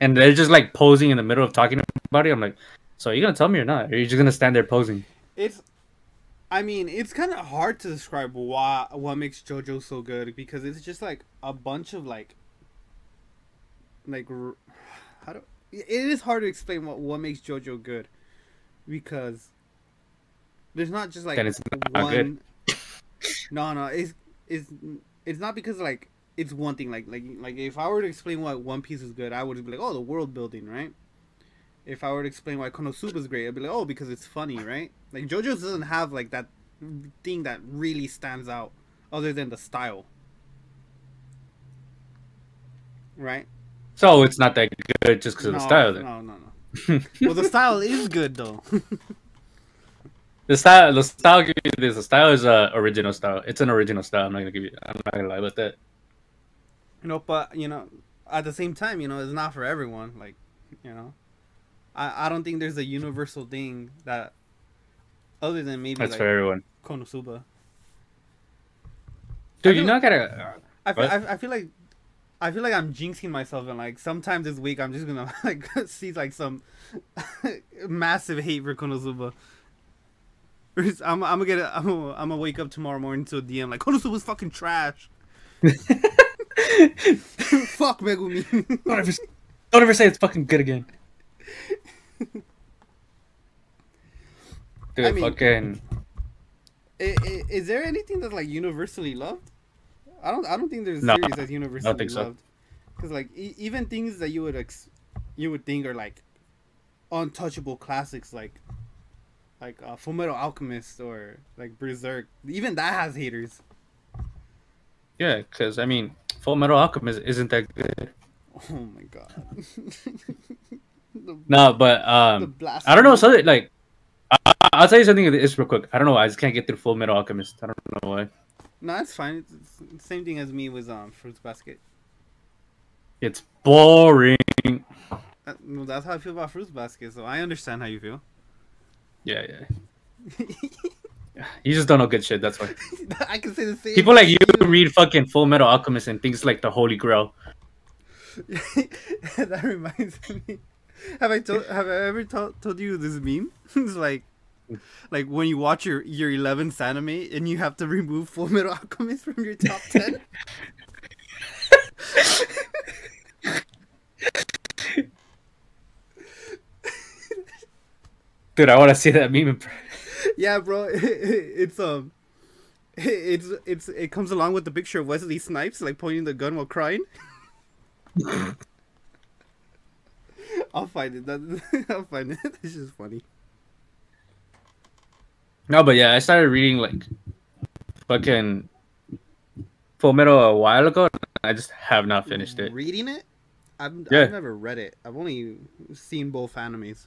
And they're just like posing in the middle of talking about it. I'm like, so are you gonna tell me or not? Or are you just gonna stand there posing? It's, I mean, it's kind of hard to describe why what makes JoJo so good because it's just like a bunch of like, like, how do it is hard to explain what what makes JoJo good because there's not just like one. no, no, it's it's it's not because like it's one thing. Like like like if I were to explain why One Piece is good, I would be like, oh, the world building, right? If I were to explain why Konosuba is great, I'd be like, oh, because it's funny, right? Like JoJo's doesn't have like that thing that really stands out other than the style, right? So it's not that good just because no, of the style. Then. No, no, no. well, the style is good though. the style, the style, this the style is a original style. It's an original style. I'm not gonna give you. I'm not gonna lie about that. You know, but you know, at the same time, you know, it's not for everyone. Like, you know, I I don't think there's a universal thing that, other than maybe that's like for everyone. Konosuba. Dude, you not gotta. I feel, I, I feel like I feel like I'm jinxing myself, and like sometimes this week I'm just gonna like see like some massive hate for Konosuba. I'm, I'm gonna get a, I'm gonna, I'm gonna wake up tomorrow morning to a DM like Konosuba's fucking trash. Fuck Megumin. don't, ever, don't ever say it's fucking good again. Dude, I mean, fucking. Is, is there anything that's like universally loved? I don't. I don't think there's a no, series that's universally loved. Because so. like e- even things that you would ex- you would think are like untouchable classics, like like uh, Fullmetal Alchemist or like Berserk, even that has haters. Yeah, because I mean, Fullmetal Alchemist isn't that good. Oh my god. the, no, but um, I don't know. So like, I, will tell you something. This real quick. I don't know. Why. I just can't get through Full Metal Alchemist. I don't know why. No, it's fine. It's the same thing as me with um Fruits Basket. It's boring. Uh, well, that's how I feel about Fruits Basket, so I understand how you feel. Yeah, yeah. you just don't know good shit. That's why. I can say the same. People like you read fucking Full Metal Alchemist and things like the Holy Grail. that reminds me. Have I told? Have I ever told told you this meme? it's like like when you watch your your 11th anime and you have to remove Full Metal Alchemist from your top 10 dude i want to see that meme yeah bro it's um it's it's it comes along with the picture of wesley snipes like pointing the gun while crying i'll find it that, i'll find it it's just funny no, but yeah, I started reading like fucking Fullmetal a while ago. I just have not finished it. Reading it? I've, yeah. I've never read it. I've only seen both animes.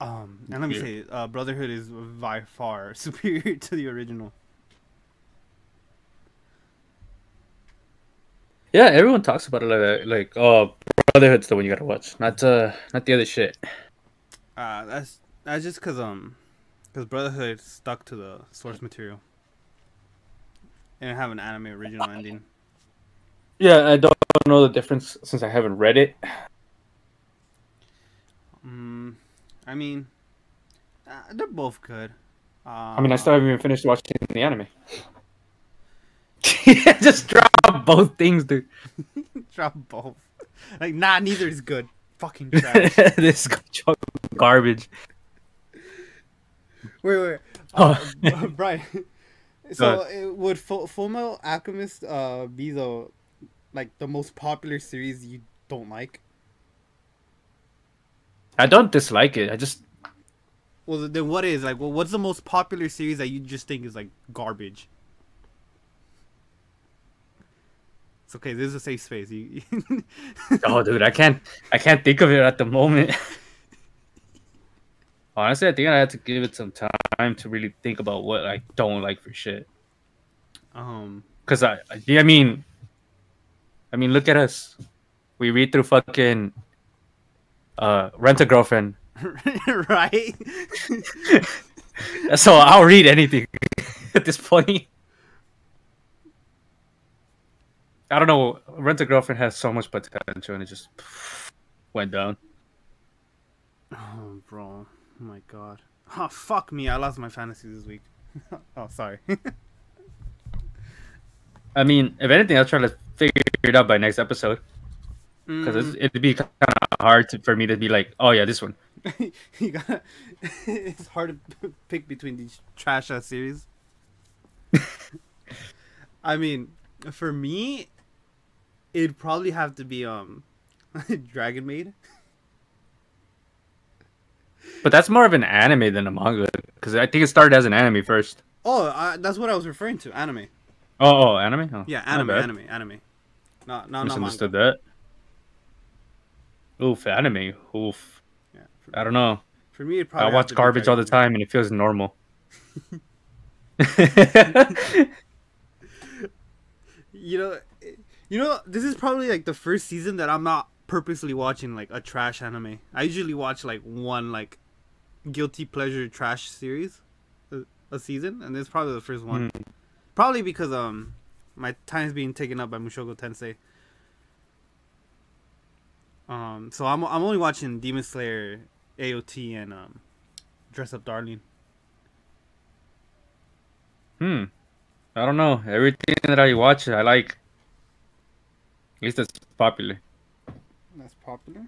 Um, and let me yeah. say, uh, Brotherhood is by far superior to the original. Yeah, everyone talks about it like, like oh, Brotherhood's the one you gotta watch, not uh, not the other shit. Uh, that's that's just cause um, cause Brotherhood stuck to the source material. And have an anime original ending. Yeah, I don't know the difference since I haven't read it. Um, I mean, uh, they're both good. Uh, I mean, I still haven't even finished watching the anime. just drop both things, dude. drop both. Like, nah, neither is good. Fucking trash. this garbage. Wait, wait. Uh, oh. Brian. So uh, would Full, Fullmetal Alchemist uh, be the like the most popular series you don't like? I don't dislike it. I just. Well, then what is like? Well, what's the most popular series that you just think is like garbage? It's okay. This is a safe space. You... oh, dude, I can't. I can't think of it at the moment. Honestly, I think I had to give it some time to really think about what I don't like for shit. Um, Because I, yeah, I mean, I mean, look at us. We read through fucking uh, Rent a Girlfriend. right? so I'll read anything at this point. I don't know. Rent a Girlfriend has so much potential, and it just went down. Oh, bro. Oh my god. Oh, fuck me. I lost my fantasy this week. oh, sorry. I mean, if anything, I'll try to figure it out by next episode because Mm, it'd be kind of hard to, for me to be like, oh yeah, this one. you gotta, it's hard to pick between these trash ass series. I mean, for me, it'd probably have to be um, Dragon Maid. But that's more of an anime than a manga because I think it started as an anime first. Oh, uh, that's what I was referring to. Anime. Oh, oh anime. Oh, Yeah, anime, anime, anime. Not, not, not manga. Misunderstood that. Oof, anime. Oof. Yeah. I don't know. For me, it I probably. have watch garbage all the time and it feels normal. You know, you know, this is probably like the first season that I'm not purposely watching like a trash anime. I usually watch like one like guilty pleasure trash series a, a season, and this is probably the first one. Probably because um my time's being taken up by Mushoku Tensei. Um, so I'm I'm only watching Demon Slayer, AOT, and um, Dress Up Darling. Hmm. I don't know. Everything that I watch, I like. At least it's popular. That's popular.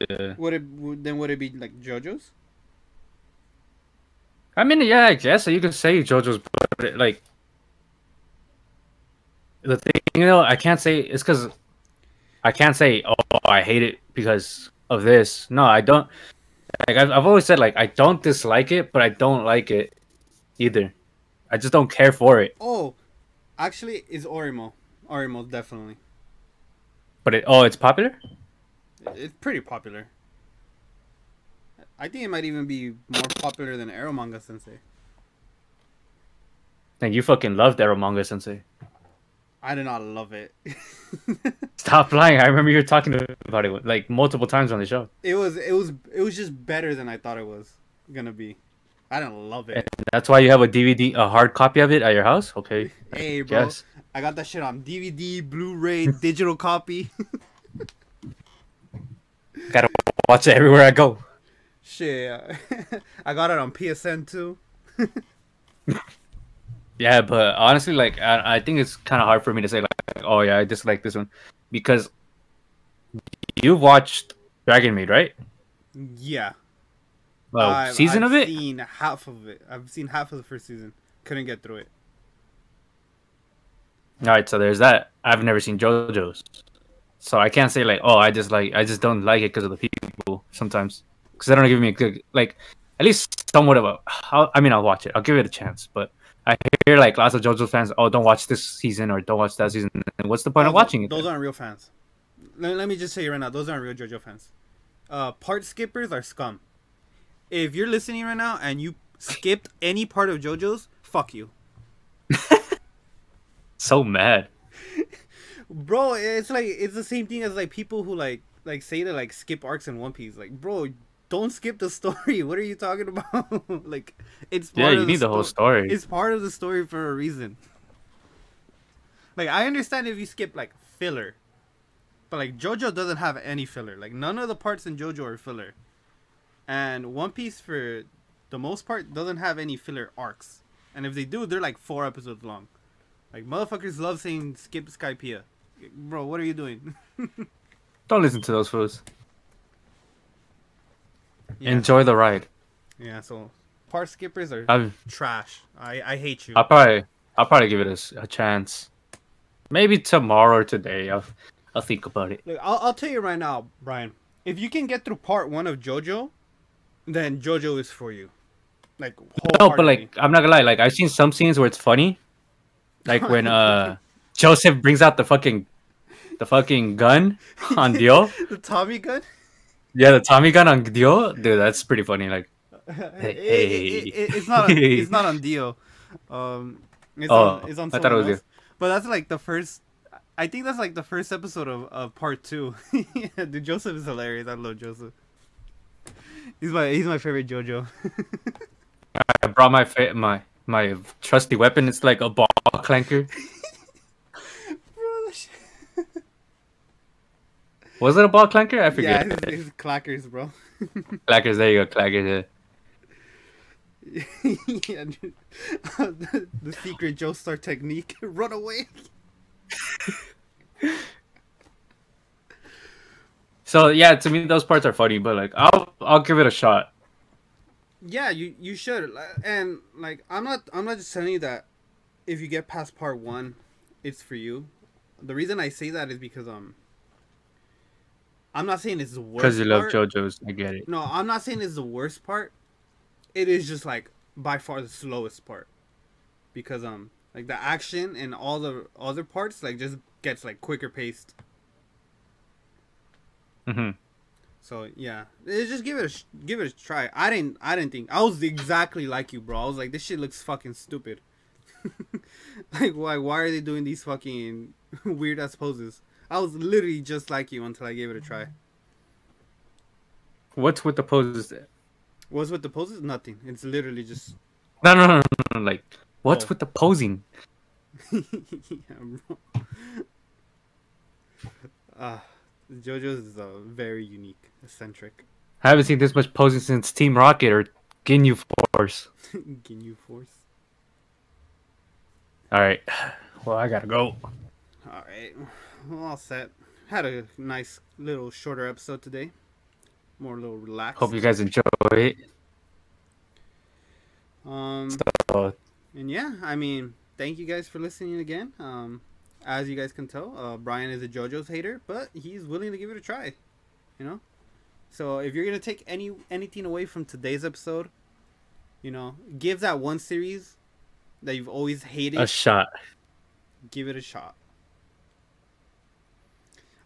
Yeah. Would it would, then would it be like JoJo's? I mean, yeah, I guess you could say JoJo's, but it, like the thing, you know, I can't say it's because I can't say, oh, I hate it because of this. No, I don't. Like I've, I've always said, like I don't dislike it, but I don't like it either. I just don't care for it. Oh, actually, it's Oreimo. Oreimo definitely. But it, oh, it's popular. It's pretty popular. I think it might even be more popular than Eromanga Sensei. And you fucking loved Eromanga Sensei. I do not love it. Stop lying. I remember you were talking about it like multiple times on the show. it was it was it was just better than I thought it was gonna be. I didn't love it. That's why you have a DVD, a hard copy of it at your house. Okay, Hey, bro, guess. I got that shit on DVD, Blu-ray, digital copy. Gotta watch it everywhere I go. shit, I got it on PSN too. Yeah, but honestly, like I, I think it's kind of hard for me to say like, oh yeah, I dislike this one because you've watched Dragon Maid, right? Yeah. Well, I've- season I've of it. Seen half of it. I've seen half of the first season. Couldn't get through it. All right, so there's that. I've never seen JoJo's, so I can't say like, oh, I just like, I just don't like it because of the people sometimes because they don't give me a good like, at least somewhat of a. I'll, I mean, I'll watch it. I'll give it a chance, but I hear like lots of JoJo fans, oh, don't watch this season or don't watch that season. And what's the point of watching it? Those then? aren't real fans. Let, let me just say right now, those aren't real JoJo fans. Uh, part skippers are scum. If you're listening right now and you skipped any part of JoJo's, fuck you, So mad. bro. It's like it's the same thing as like people who like like say to like skip arcs in One Piece. Like, bro, don't skip the story. What are you talking about? like, it's Yeah, part you of need the whole sto- story. It's part of the story for a reason. Like I understand if you skip like filler, but like JoJo doesn't have any filler. Like none of the parts in JoJo are filler, and One Piece for the most part doesn't have any filler arcs. And if they do, they're like four episodes long. Like motherfuckers love saying skip Skypiea. Bro, what are you doing? Don't listen to those fools. Yeah. Enjoy the ride. Yeah, so part skippers are I've, trash. I I hate you. I'll probably, I'll probably give it a, a chance. Maybe tomorrow or today. I'll, I'll think about it. Look, I'll, I'll tell you right now, Brian. If you can get through part one of JoJo, then JoJo is for you. Like No, but like, I'm not gonna lie. Like, I've seen some scenes where it's funny, like when uh Joseph brings out the fucking, the fucking gun on Dio. the Tommy gun. Yeah, the Tommy gun on Dio. Dude, that's pretty funny. Like, It- it- it- it's not. On, it's not on Dio. Um, it's Oh, on. It's on I thought it was else. but that's like the first. I think that's like the first episode of, of part two. yeah, dude, Joseph is hilarious. I love Joseph. He's my he's my favorite JoJo. I brought my fa- my my trusty weapon. It's like a ball clanker. Bro, that shit- Was it a ball clanker? I yeah, forget. his, his clackers, bro. Clackers. There you go. Clackers. Yeah. yeah, the, the secret Joestar technique. Run away. So yeah, to me those parts are funny, but like I'll I'll give it a shot. Yeah, you you should. And like I'm not I'm not just telling you that if you get past part 1, it's for you. The reason I say that is because um I'm not saying it's the worst part. Because you love part. JoJo's, I get it. No, I'm not saying it's the worst part. It is just like by far the slowest part. Because um like the action and all the other parts like just gets like quicker paced. Mm-hmm. So yeah, just give it a sh- give it a try. I didn't I didn't think I was exactly like you, bro. I was like, this shit looks fucking stupid. like why why are they doing these fucking weird ass poses? I was literally just like you until I gave it a try. What's with the poses? What's with the poses? Nothing. It's literally just No, no, no, no, no. Like, what's Oh. with the posing? yeah, bro. Uh, JoJo's is uh, very unique, eccentric. I haven't seen this much posing since Team Rocket or Ginyu Force. Ginyu Force. All right. Well, I gotta go. All right, all set. Had a nice little shorter episode today. More a little relaxed. Hope you guys enjoy it. Um, Uh, and yeah, I mean, thank you guys for listening again. Um, as you guys can tell, uh, Brian is a JoJo's hater, but he's willing to give it a try. You know, so if you're gonna take any anything away from today's episode, you know, give that one series that you've always hated. a shot. give it a shot.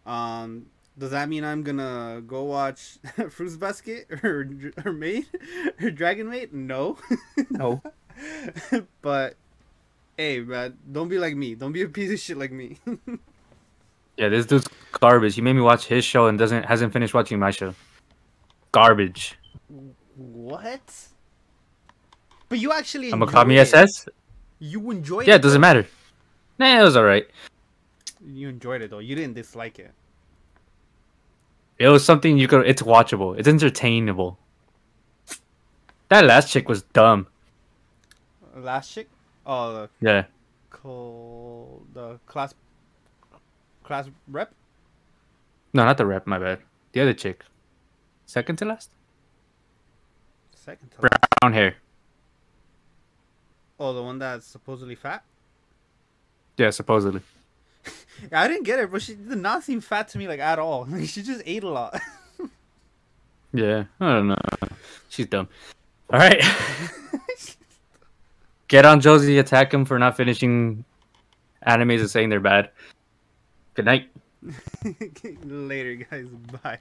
Um, does that mean I'm gonna go watch Fruits Basket or or Maid or Dragon Maid? No. No. but hey, man, don't be like me. Don't be a piece of shit like me. Yeah, this dude's garbage. He made me watch his show and doesn't hasn't finished watching my show. Garbage. what? But you actually I'm a enjoyed Komi it. SS. You enjoy. Yeah, it. it doesn't matter. Nah, it was alright. You enjoyed it though. You didn't dislike it. It was something you could. It's watchable. It's entertainable. That last chick was dumb. Last chick. Oh, the Yeah. col- the class class rep. No, not the rep. My bad. The other chick. Second to last. Second to Brown last. Brown hair. Oh, the one that's supposedly fat. Yeah, supposedly. Yeah, I didn't get it, but she did not seem fat to me like at all. Like she just ate a lot. Yeah, I don't know. She's dumb. All right. Get on Josie. Attack him for not finishing animes and saying they're bad. Good night. Later, guys. Bye.